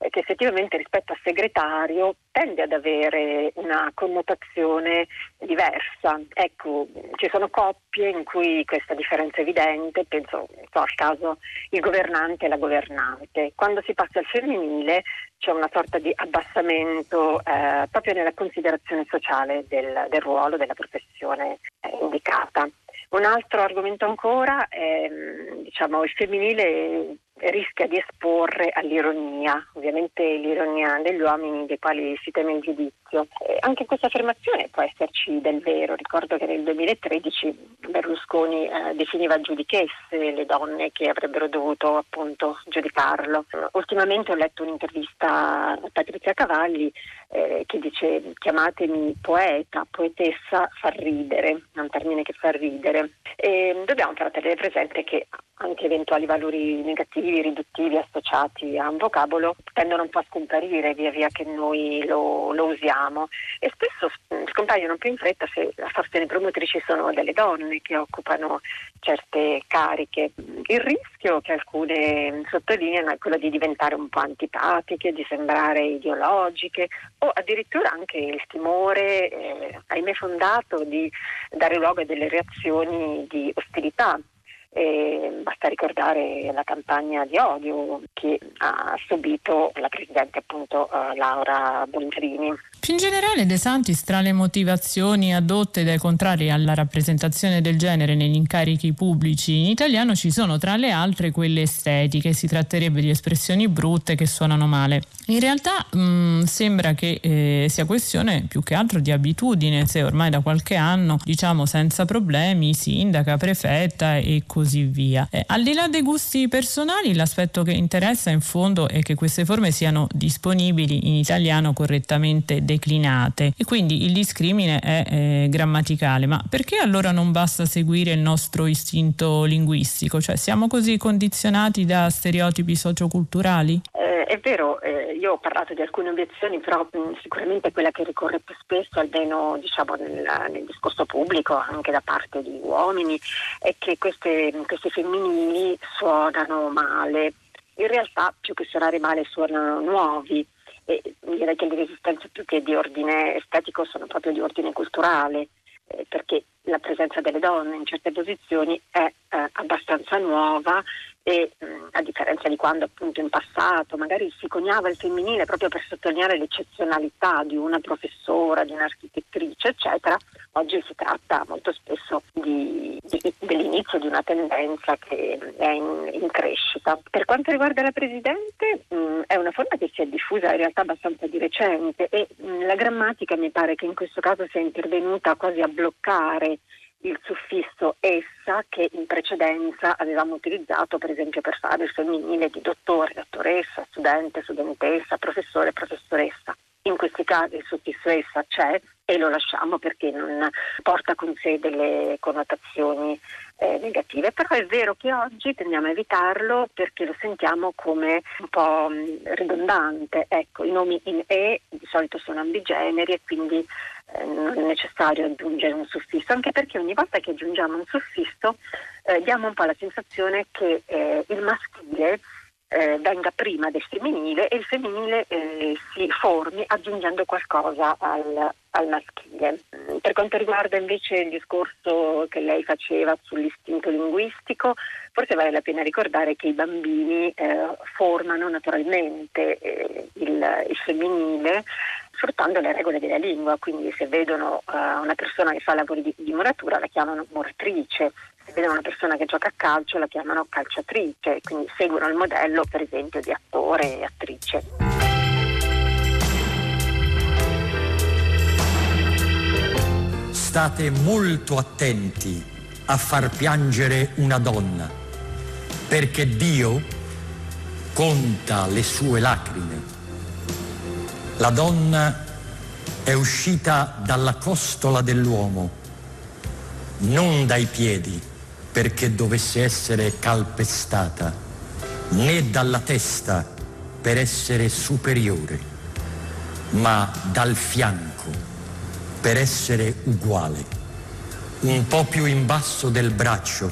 eh, che effettivamente rispetto a segretario tende ad avere una connotazione diversa. Ecco, ci sono coppie in cui questa differenza è evidente, penso so, al caso il governante e la governante. Quando si passa al femminile c'è una sorta di abbassamento eh, proprio nella considerazione sociale del, del ruolo, della professione eh, indicata. Un altro argomento ancora è diciamo, il femminile rischia di esporre all'ironia, ovviamente l'ironia degli uomini dei quali si teme il giudizio. Eh, anche questa affermazione può esserci del vero, ricordo che nel 2013 Berlusconi eh, definiva giudichesse le donne che avrebbero dovuto appunto giudicarlo. Ultimamente ho letto un'intervista a Patrizia Cavalli eh, che dice chiamatemi poeta, poetessa fa ridere, è un termine che fa ridere. E dobbiamo però tenere presente che anche eventuali valori negativi, riduttivi associati a un vocabolo tendono un po' a scomparire via via che noi lo, lo usiamo e spesso scompaiono più in fretta se a farsi promotrici sono delle donne che occupano certe cariche. Il rischio che alcune sottolineano è quello di diventare un po' antipatiche, di sembrare ideologiche o addirittura anche il timore, eh, ahimè fondato, di dare luogo a delle reazioni di ostilità e basta ricordare la campagna di odio che ha subito la Presidente appunto uh, Laura Boldrini. Più in generale De Santis tra le motivazioni adotte dai contrari alla rappresentazione del genere negli incarichi pubblici in italiano ci sono tra le altre quelle estetiche, si tratterebbe di espressioni brutte che suonano male. In realtà mh, mm, sembra che eh, sia questione più che altro di abitudine, se ormai da qualche anno diciamo senza problemi sindaca, prefetta e così via. Eh, al di là dei gusti personali l'aspetto che interessa in fondo è che queste forme siano disponibili in italiano correttamente declinate e quindi il discrimine è eh, grammaticale. Ma perché allora non basta seguire il nostro istinto linguistico? Cioè siamo così condizionati da stereotipi socioculturali? Eh, è vero, eh, io ho parlato di alcune obiezioni, però mh, sicuramente quella che ricorre più spesso, almeno diciamo, nel, nel, discorso pubblico, anche da parte di uomini, è che queste, questi femminili suonano male. In realtà più che suonare male suonano nuovi e direi che le resistenze più che di ordine estetico sono proprio di ordine culturale, eh, perché la presenza delle donne in certe posizioni è eh, abbastanza nuova e mh, a differenza di quando appunto in passato magari si coniava il femminile proprio per sottolineare l'eccezionalità di una professora, di un'architettrice, eccetera, oggi si tratta molto spesso di, di, dell'inizio di una tendenza che è in, in crescita. Per quanto riguarda la Presidente, mh, è una forma che si è diffusa in realtà abbastanza di recente e mh, la grammatica mi pare che in questo caso sia intervenuta quasi a bloccare il suffisso essa che in precedenza avevamo utilizzato per esempio per fare il femminile di dottore, dottoressa, studente, studentessa, professore, professoressa. In questi casi il suffisso essa c'è e lo lasciamo perché non porta con sé delle connotazioni eh, negative, però è vero che oggi tendiamo a evitarlo perché lo sentiamo come un po' ridondante. Ecco, i nomi in E di solito sono ambigeneri e quindi eh, non è necessario aggiungere un suffisso, anche perché ogni volta che aggiungiamo un suffisso eh, diamo un po' la sensazione che eh, il maschile eh, venga prima del femminile e il femminile eh, si formi aggiungendo qualcosa al, al, maschile. Per quanto riguarda invece il discorso che lei faceva sull'istinto linguistico, forse vale la pena ricordare che i bambini eh, formano naturalmente eh, il, il femminile sfruttando le regole della lingua, quindi se vedono uh, una persona che fa lavori di, di muratura la chiamano muratrice, se vedono una persona che gioca a calcio la chiamano calciatrice, quindi seguono il modello per esempio di attore e attrice. State molto attenti a far piangere una donna, perché Dio conta le sue lacrime la donna è uscita dalla costola dell'uomo, non dai piedi perché dovesse essere calpestata, né dalla testa per essere superiore, ma dal fianco per essere uguale, un po' più in basso del braccio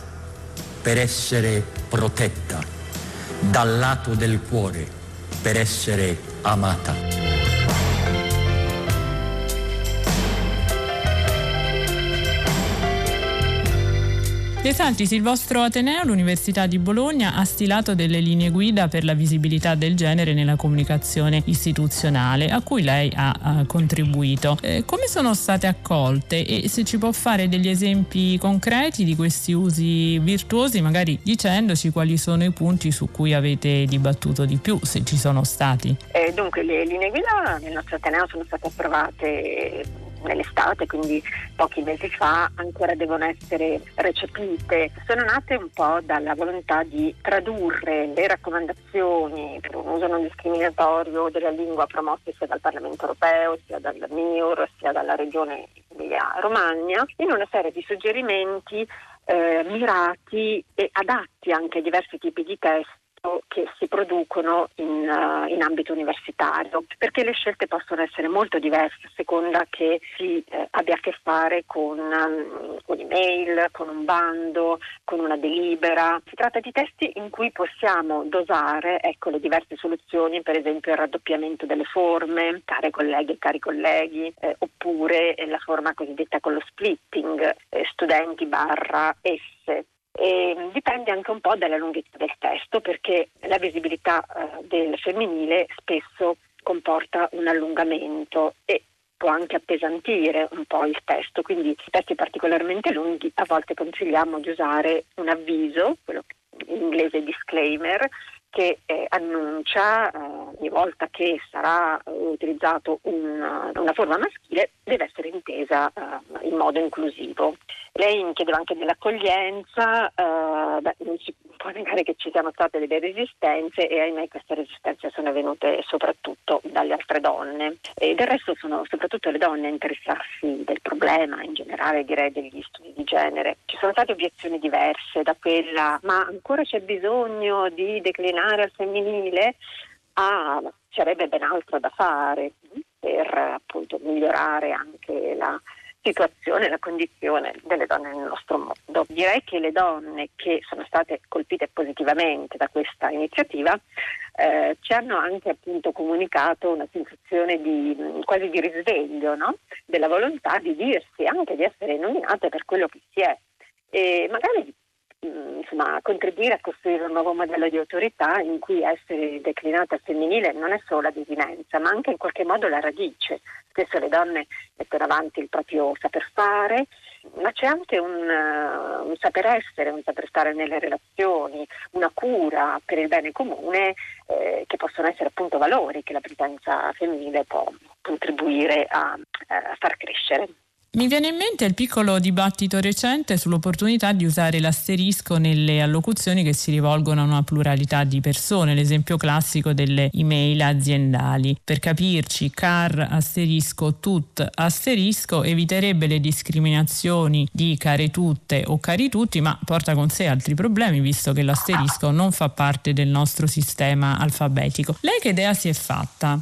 per essere protetta, dal lato del cuore per essere amata. De Santis, il vostro Ateneo, l'Università di Bologna, ha stilato delle linee guida per la visibilità del genere nella comunicazione istituzionale, a cui lei ha, ha contribuito. Eh, come sono state accolte e se ci può fare degli esempi concreti di questi usi virtuosi, magari dicendoci quali sono i punti su cui avete dibattuto di più, se ci sono stati? Eh, dunque, le linee guida nel nostro Ateneo sono state approvate nell'estate, quindi pochi mesi fa, ancora devono essere recepite. Sono nate un po' dalla volontà di tradurre le raccomandazioni per un uso non discriminatorio della lingua promosse sia dal Parlamento europeo, sia dal MIUR, sia dalla Regione Emilia-Romagna, in una serie di suggerimenti eh, mirati e adatti anche a diversi tipi di test che si producono in, uh, in, ambito universitario, perché le scelte possono essere molto diverse a seconda che si eh, abbia a che fare con um, un'email, con un bando, con una delibera. Si tratta di testi in cui possiamo dosare ecco, le diverse soluzioni, per esempio il raddoppiamento delle forme, care colleghe e cari colleghi, eh, oppure la forma cosiddetta con lo splitting, eh, studenti barra esse e dipende anche un po' dalla lunghezza del testo perché la visibilità eh, del femminile spesso comporta un allungamento e può anche appesantire un po' il testo, quindi testi particolarmente lunghi a volte consigliamo di usare un avviso, quello in inglese disclaimer, che eh, annuncia eh, ogni volta che sarà utilizzato un, una forma maschile deve essere intesa eh, in modo inclusivo. Lei mi chiedeva anche dell'accoglienza, eh, beh, non si può negare che ci siano state delle resistenze e ahimè queste resistenze sono venute soprattutto dalle altre donne e del resto sono soprattutto le donne a interessarsi del problema, in generale direi degli studi di genere. Ci sono state obiezioni diverse da quella ma ancora c'è bisogno di declinare al femminile? Ah, sarebbe ben altro da fare per appunto migliorare anche la situazione, la condizione delle donne nel nostro mondo. Direi che le donne che sono state colpite positivamente da questa iniziativa eh, ci hanno anche appunto comunicato una sensazione di quasi di risveglio, no? della volontà di dirsi anche di essere nominate per quello che si è e magari mm, insomma, contribuire a costruire un nuovo modello di autorità in cui essere declinata femminile non è solo la desinenza, ma anche in qualche modo la radice. Spesso le donne mettono avanti il proprio saper fare, ma c'è anche un, uh, un saper essere, un saper stare nelle relazioni, una cura per il bene comune eh, che possono essere appunto valori che la presenza femminile può contribuire a, a far crescere. Mi viene in mente il piccolo dibattito recente sull'opportunità di usare l'asterisco nelle allocuzioni che si rivolgono a una pluralità di persone, l'esempio classico delle email aziendali. Per capirci, car asterisco tut asterisco eviterebbe le discriminazioni di care tutte o cari tutti, ma porta con sé altri problemi visto che l'asterisco non fa parte del nostro sistema alfabetico. Lei che idea si è fatta?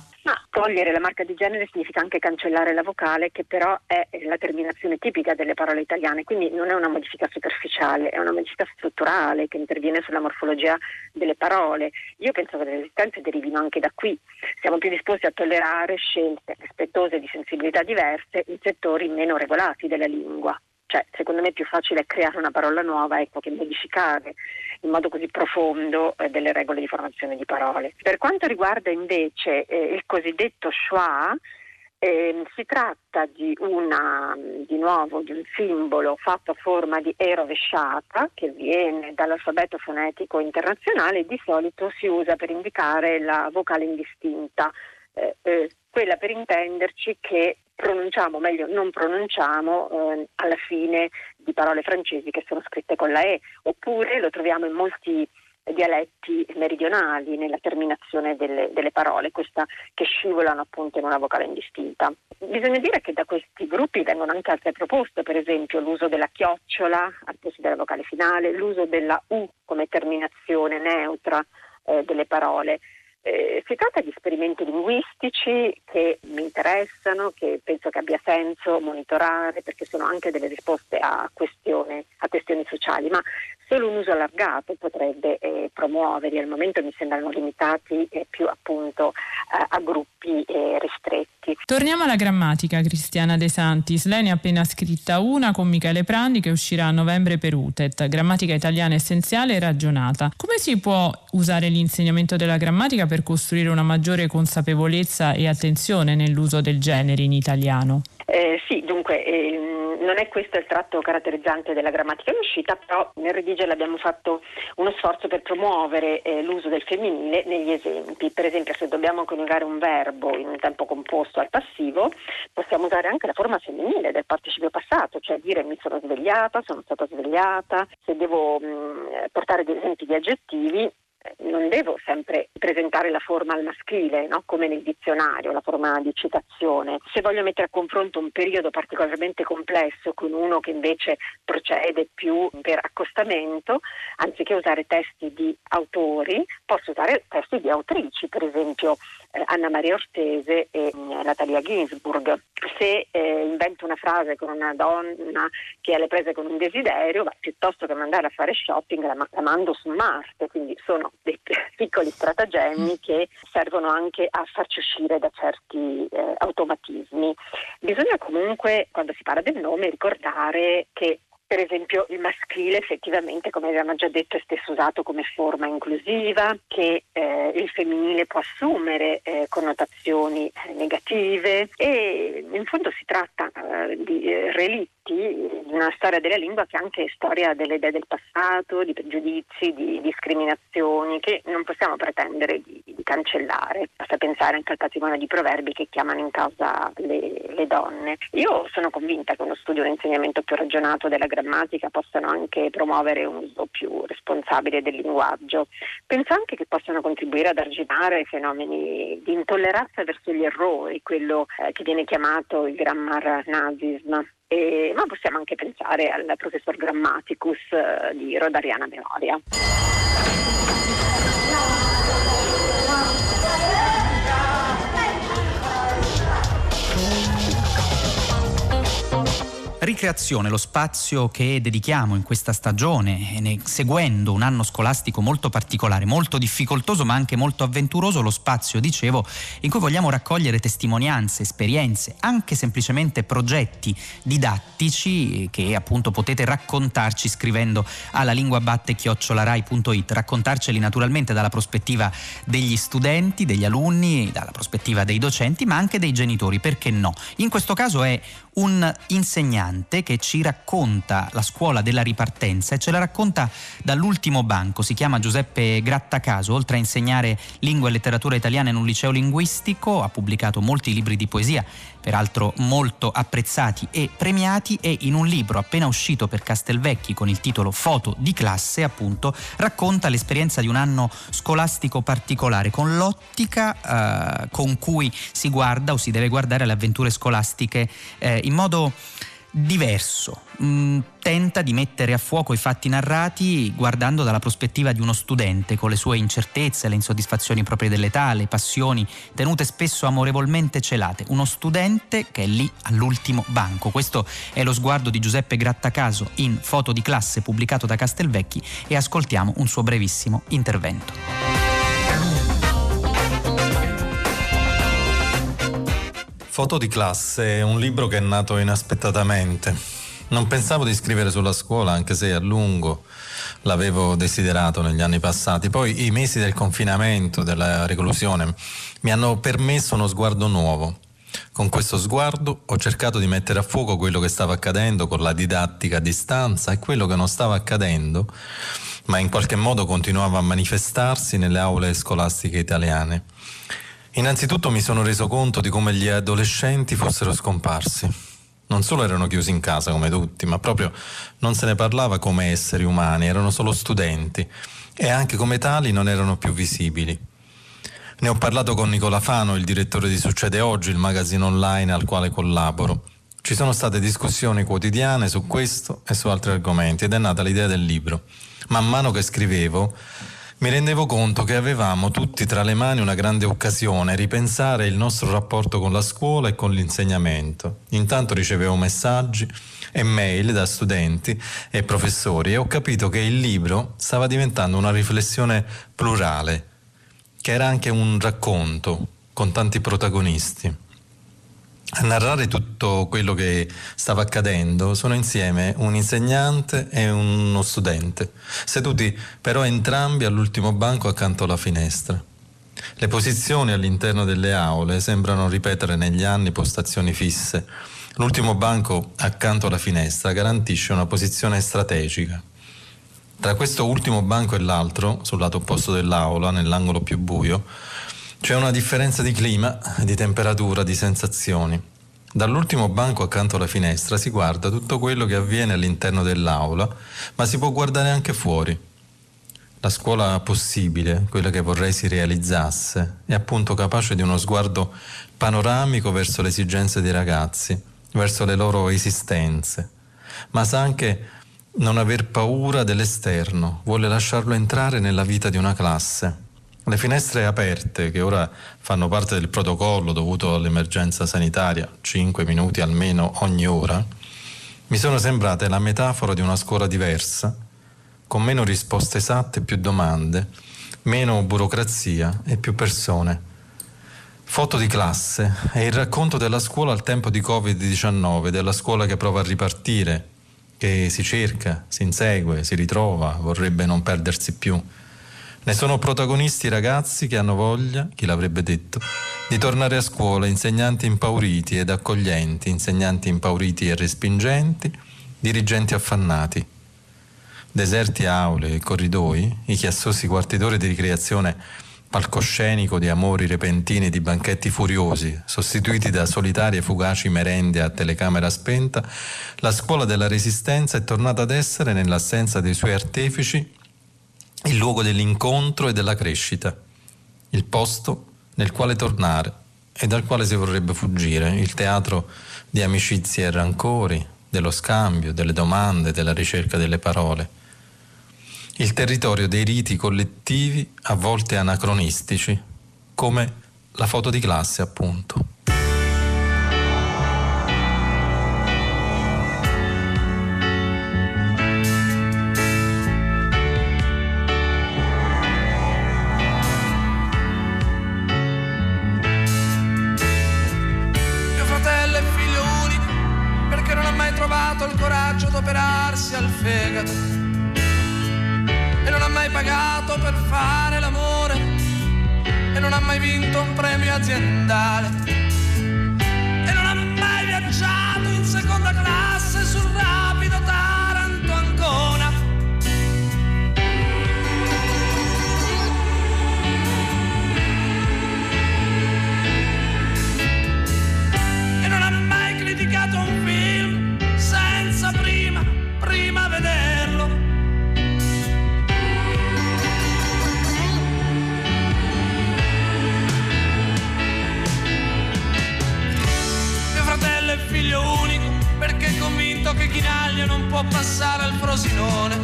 Togliere la marca di genere significa anche cancellare la vocale, che però è la terminazione tipica delle parole italiane, quindi non è una modifica superficiale, è una modifica strutturale che interviene sulla morfologia delle parole. Io penso che le resistenze derivino anche da qui. Siamo più disposti a tollerare scelte rispettose di sensibilità diverse in settori meno regolati della lingua. Cioè, secondo me è più facile creare una parola nuova ecco, che modificare in modo così profondo eh, delle regole di formazione di parole. Per quanto riguarda invece eh, il cosiddetto schwa, eh, si tratta di, una, di nuovo di un simbolo fatto a forma di E rovesciata che viene dall'alfabeto fonetico internazionale e di solito si usa per indicare la vocale indistinta, eh, eh, quella per intenderci che pronunciamo, meglio non pronunciamo eh, alla fine di parole francesi che sono scritte con la E, oppure lo troviamo in molti dialetti meridionali nella terminazione delle, delle, parole, questa che scivolano appunto in una vocale indistinta. Bisogna dire che da questi gruppi vengono anche altre proposte, per esempio l'uso della chiocciola al posto della vocale finale, l'uso della U come terminazione neutra eh, delle parole. Eh, si tratta di esperimenti linguistici che mi interessano, che penso che abbia senso monitorare perché sono anche delle risposte a, a questioni sociali, ma solo un uso allargato potrebbe eh, promuovere, al momento mi sembrano limitati eh, più appunto eh, a gruppi eh, ristretti. Torniamo alla grammatica, Cristiana De Santis. Lei ne ha appena scritta una con Michele Prandi che uscirà a novembre per UTET, grammatica italiana essenziale e ragionata. Come si può usare l'insegnamento della grammatica per costruire una maggiore consapevolezza e attenzione nell'uso del genere in italiano? Eh, sì, dunque eh, non è questo il tratto caratterizzante della grammatica in uscita, però nel redigere abbiamo fatto uno sforzo per promuovere eh, l'uso del femminile negli esempi. Per esempio, se dobbiamo coniugare un verbo in un tempo composto al passivo, possiamo usare anche la forma femminile del participio passato, cioè dire mi sono svegliata, sono stata svegliata. Se devo mh, mm, portare degli esempi di aggettivi, non devo sempre presentare la forma al maschile, no? come nel dizionario, la forma di citazione. Se voglio mettere a confronto un periodo particolarmente complesso con uno che invece procede più per accostamento, anziché usare testi di autori, posso usare testi di autrici, per esempio Anna Maria Ortese e mm, Natalia Ginsburg. Se eh, invento una frase con una donna che è alle prese con un desiderio, ma piuttosto che mandare a fare shopping la, la mando su Marte, quindi sono dei piccoli stratagemmi che servono anche a farci uscire da certi eh, automatismi. Bisogna comunque, quando si parla del nome, ricordare che per esempio il maschile effettivamente, come abbiamo già detto, è spesso usato come forma inclusiva, che eh, il femminile può assumere eh, connotazioni eh, negative e in fondo si tratta eh, di eh, relitti di una storia della lingua che è anche storia delle idee del passato, di pregiudizi, di discriminazioni che non possiamo pretendere di, di cancellare. Basta pensare anche al patrimonio di proverbi che chiamano in causa le, le donne. Io sono convinta che uno studio e un insegnamento più ragionato della grammatica possano anche promuovere un uso più responsabile del linguaggio. Penso anche che possano contribuire ad arginare i fenomeni di intolleranza verso gli errori, quello eh, che viene chiamato il grammar nazism. E, ma possiamo anche pensare al professor Grammaticus eh, di Rodariana Memoria. Ricreazione, lo spazio che dedichiamo in questa stagione, seguendo un anno scolastico molto particolare, molto difficoltoso ma anche molto avventuroso, lo spazio, dicevo, in cui vogliamo raccogliere testimonianze, esperienze, anche semplicemente progetti didattici che appunto potete raccontarci scrivendo alla linguabatte-rai.it, raccontarceli naturalmente dalla prospettiva degli studenti, degli alunni, dalla prospettiva dei docenti, ma anche dei genitori, perché no? In questo caso è un insegnante che ci racconta la scuola della ripartenza e ce la racconta dall'ultimo banco. Si chiama Giuseppe Grattacaso, oltre a insegnare lingua e letteratura italiana in un liceo linguistico, ha pubblicato molti libri di poesia, peraltro molto apprezzati e premiati e in un libro appena uscito per Castelvecchi con il titolo Foto di classe, appunto, racconta l'esperienza di un anno scolastico particolare con l'ottica eh, con cui si guarda o si deve guardare le avventure scolastiche eh, in modo diverso, mm, tenta di mettere a fuoco i fatti narrati guardando dalla prospettiva di uno studente con le sue incertezze, le insoddisfazioni proprie dell'età, le passioni tenute spesso amorevolmente celate. Uno studente che è lì all'ultimo banco. Questo è lo sguardo di Giuseppe Grattacaso in Foto di classe pubblicato da Castelvecchi e ascoltiamo un suo brevissimo intervento. Foto di classe è un libro che è nato inaspettatamente. Non pensavo di scrivere sulla scuola, anche se a lungo l'avevo desiderato negli anni passati. Poi i mesi del confinamento, della reclusione, mi hanno permesso uno sguardo nuovo. Con questo sguardo ho cercato di mettere a fuoco quello che stava accadendo con la didattica a distanza e quello che non stava accadendo, ma in qualche modo continuava a manifestarsi nelle aule scolastiche italiane. Innanzitutto mi sono reso conto di come gli adolescenti fossero scomparsi. Non solo erano chiusi in casa come tutti, ma proprio non se ne parlava come esseri umani, erano solo studenti e anche come tali non erano più visibili. Ne ho parlato con Nicola Fano, il direttore di Succede Oggi, il magazine online al quale collaboro. Ci sono state discussioni quotidiane su questo e su altri argomenti ed è nata l'idea del libro. Man mano che scrivevo, mi rendevo conto che avevamo tutti tra le mani una grande occasione, ripensare il nostro rapporto con la scuola e con l'insegnamento. Intanto ricevevo messaggi e mail da studenti e professori e ho capito che il libro stava diventando una riflessione plurale, che era anche un racconto con tanti protagonisti a narrare tutto quello che stava accadendo sono insieme un insegnante e uno studente, seduti però entrambi all'ultimo banco accanto alla finestra. Le posizioni all'interno delle aule sembrano ripetere negli anni postazioni fisse. L'ultimo banco accanto alla finestra garantisce una posizione strategica. Tra questo ultimo banco e l'altro, sul lato opposto dell'aula, nell'angolo più buio, c'è una differenza di clima, di temperatura, di sensazioni. Dall'ultimo banco accanto alla finestra si guarda tutto quello che avviene all'interno dell'aula, ma si può guardare anche fuori. La scuola possibile, quella che vorrei si realizzasse, è appunto capace di uno sguardo panoramico verso le esigenze dei ragazzi, verso le loro esistenze, ma sa anche non aver paura dell'esterno, vuole lasciarlo entrare nella vita di una classe le finestre aperte, che ora fanno parte del protocollo dovuto all'emergenza sanitaria, 5 minuti almeno ogni ora, mi sono sembrate la metafora di una scuola diversa, con meno risposte esatte e più domande, meno burocrazia e più persone. Foto di classe è il racconto della scuola al tempo di Covid-19, della scuola che prova a ripartire, che si cerca, si insegue, si ritrova, vorrebbe non perdersi più ne sono protagonisti ragazzi che hanno voglia, chi l'avrebbe detto, di tornare a scuola, insegnanti impauriti ed accoglienti, insegnanti impauriti e respingenti, dirigenti affannati. Deserti aule e corridoi, i chiassosi quarti d'ore di ricreazione palcoscenico di amori repentini e di banchetti furiosi, sostituiti da solitarie fugaci merende a telecamera spenta, la scuola della resistenza è tornata ad essere, nell'assenza dei suoi artefici, il luogo dell'incontro e della crescita, il posto nel quale tornare e dal quale si vorrebbe fuggire, il teatro di amicizie e rancori, dello scambio, delle domande, della ricerca delle parole, il territorio dei riti collettivi a volte anacronistici, come la foto di classe appunto. Fegato e non ha mai pagato per fare l'amore. E non ha mai vinto un premio aziendale. E non ha mai viaggiato in seconda classe sul rapido passare al Frosinone.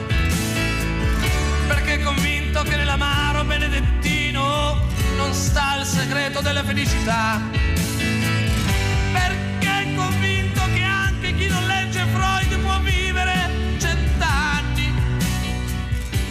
Perché convinto che nell'amaro benedettino non sta il segreto della felicità.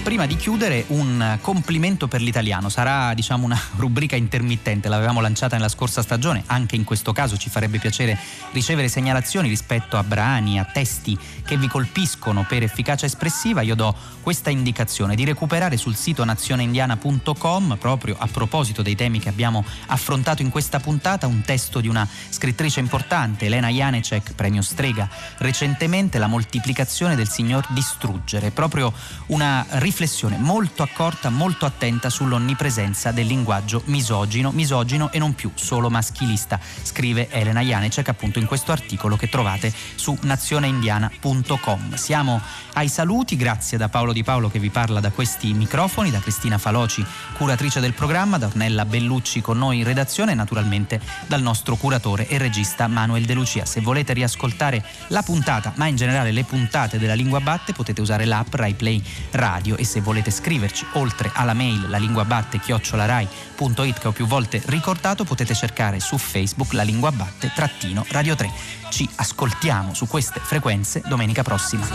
Prima di chiudere un complimento per l'italiano, sarà diciamo una rubrica intermittente, l'avevamo lanciata nella scorsa stagione, anche in questo caso ci farebbe piacere ricevere segnalazioni rispetto a brani, a testi che vi colpiscono per efficacia espressiva, io do questa indicazione. Di recuperare sul sito nazioneindiana.com proprio a proposito dei temi che abbiamo affrontato in questa puntata un testo di una scrittrice importante, Elena Janecek, premio Strega, recentemente La moltiplicazione del signor distruggere, proprio una riflessione molto accorta, molto attenta sull'onnipresenza del linguaggio misogino, misogino e non più solo maschilista, scrive Elena Janecek appunto in questo articolo che trovate su nazioneindiana.com. Siamo ai saluti, grazie da Paolo Di Paolo che vi parla da questi microfoni, da Cristina Faloci, curatrice del programma, da Ornella Bellucci con noi in redazione e naturalmente dal nostro curatore e regista Manuel De Lucia. Se volete riascoltare la puntata, ma in generale le puntate della Lingua Batte, potete usare l'app RaiPlay Radio e se volete scriverci oltre alla mail la lingua batte chiocciolarai.it che ho più volte ricordato, potete cercare su Facebook la lingua batte trattino Radio 3. Ci ascoltiamo su queste frequenze domenica prossima.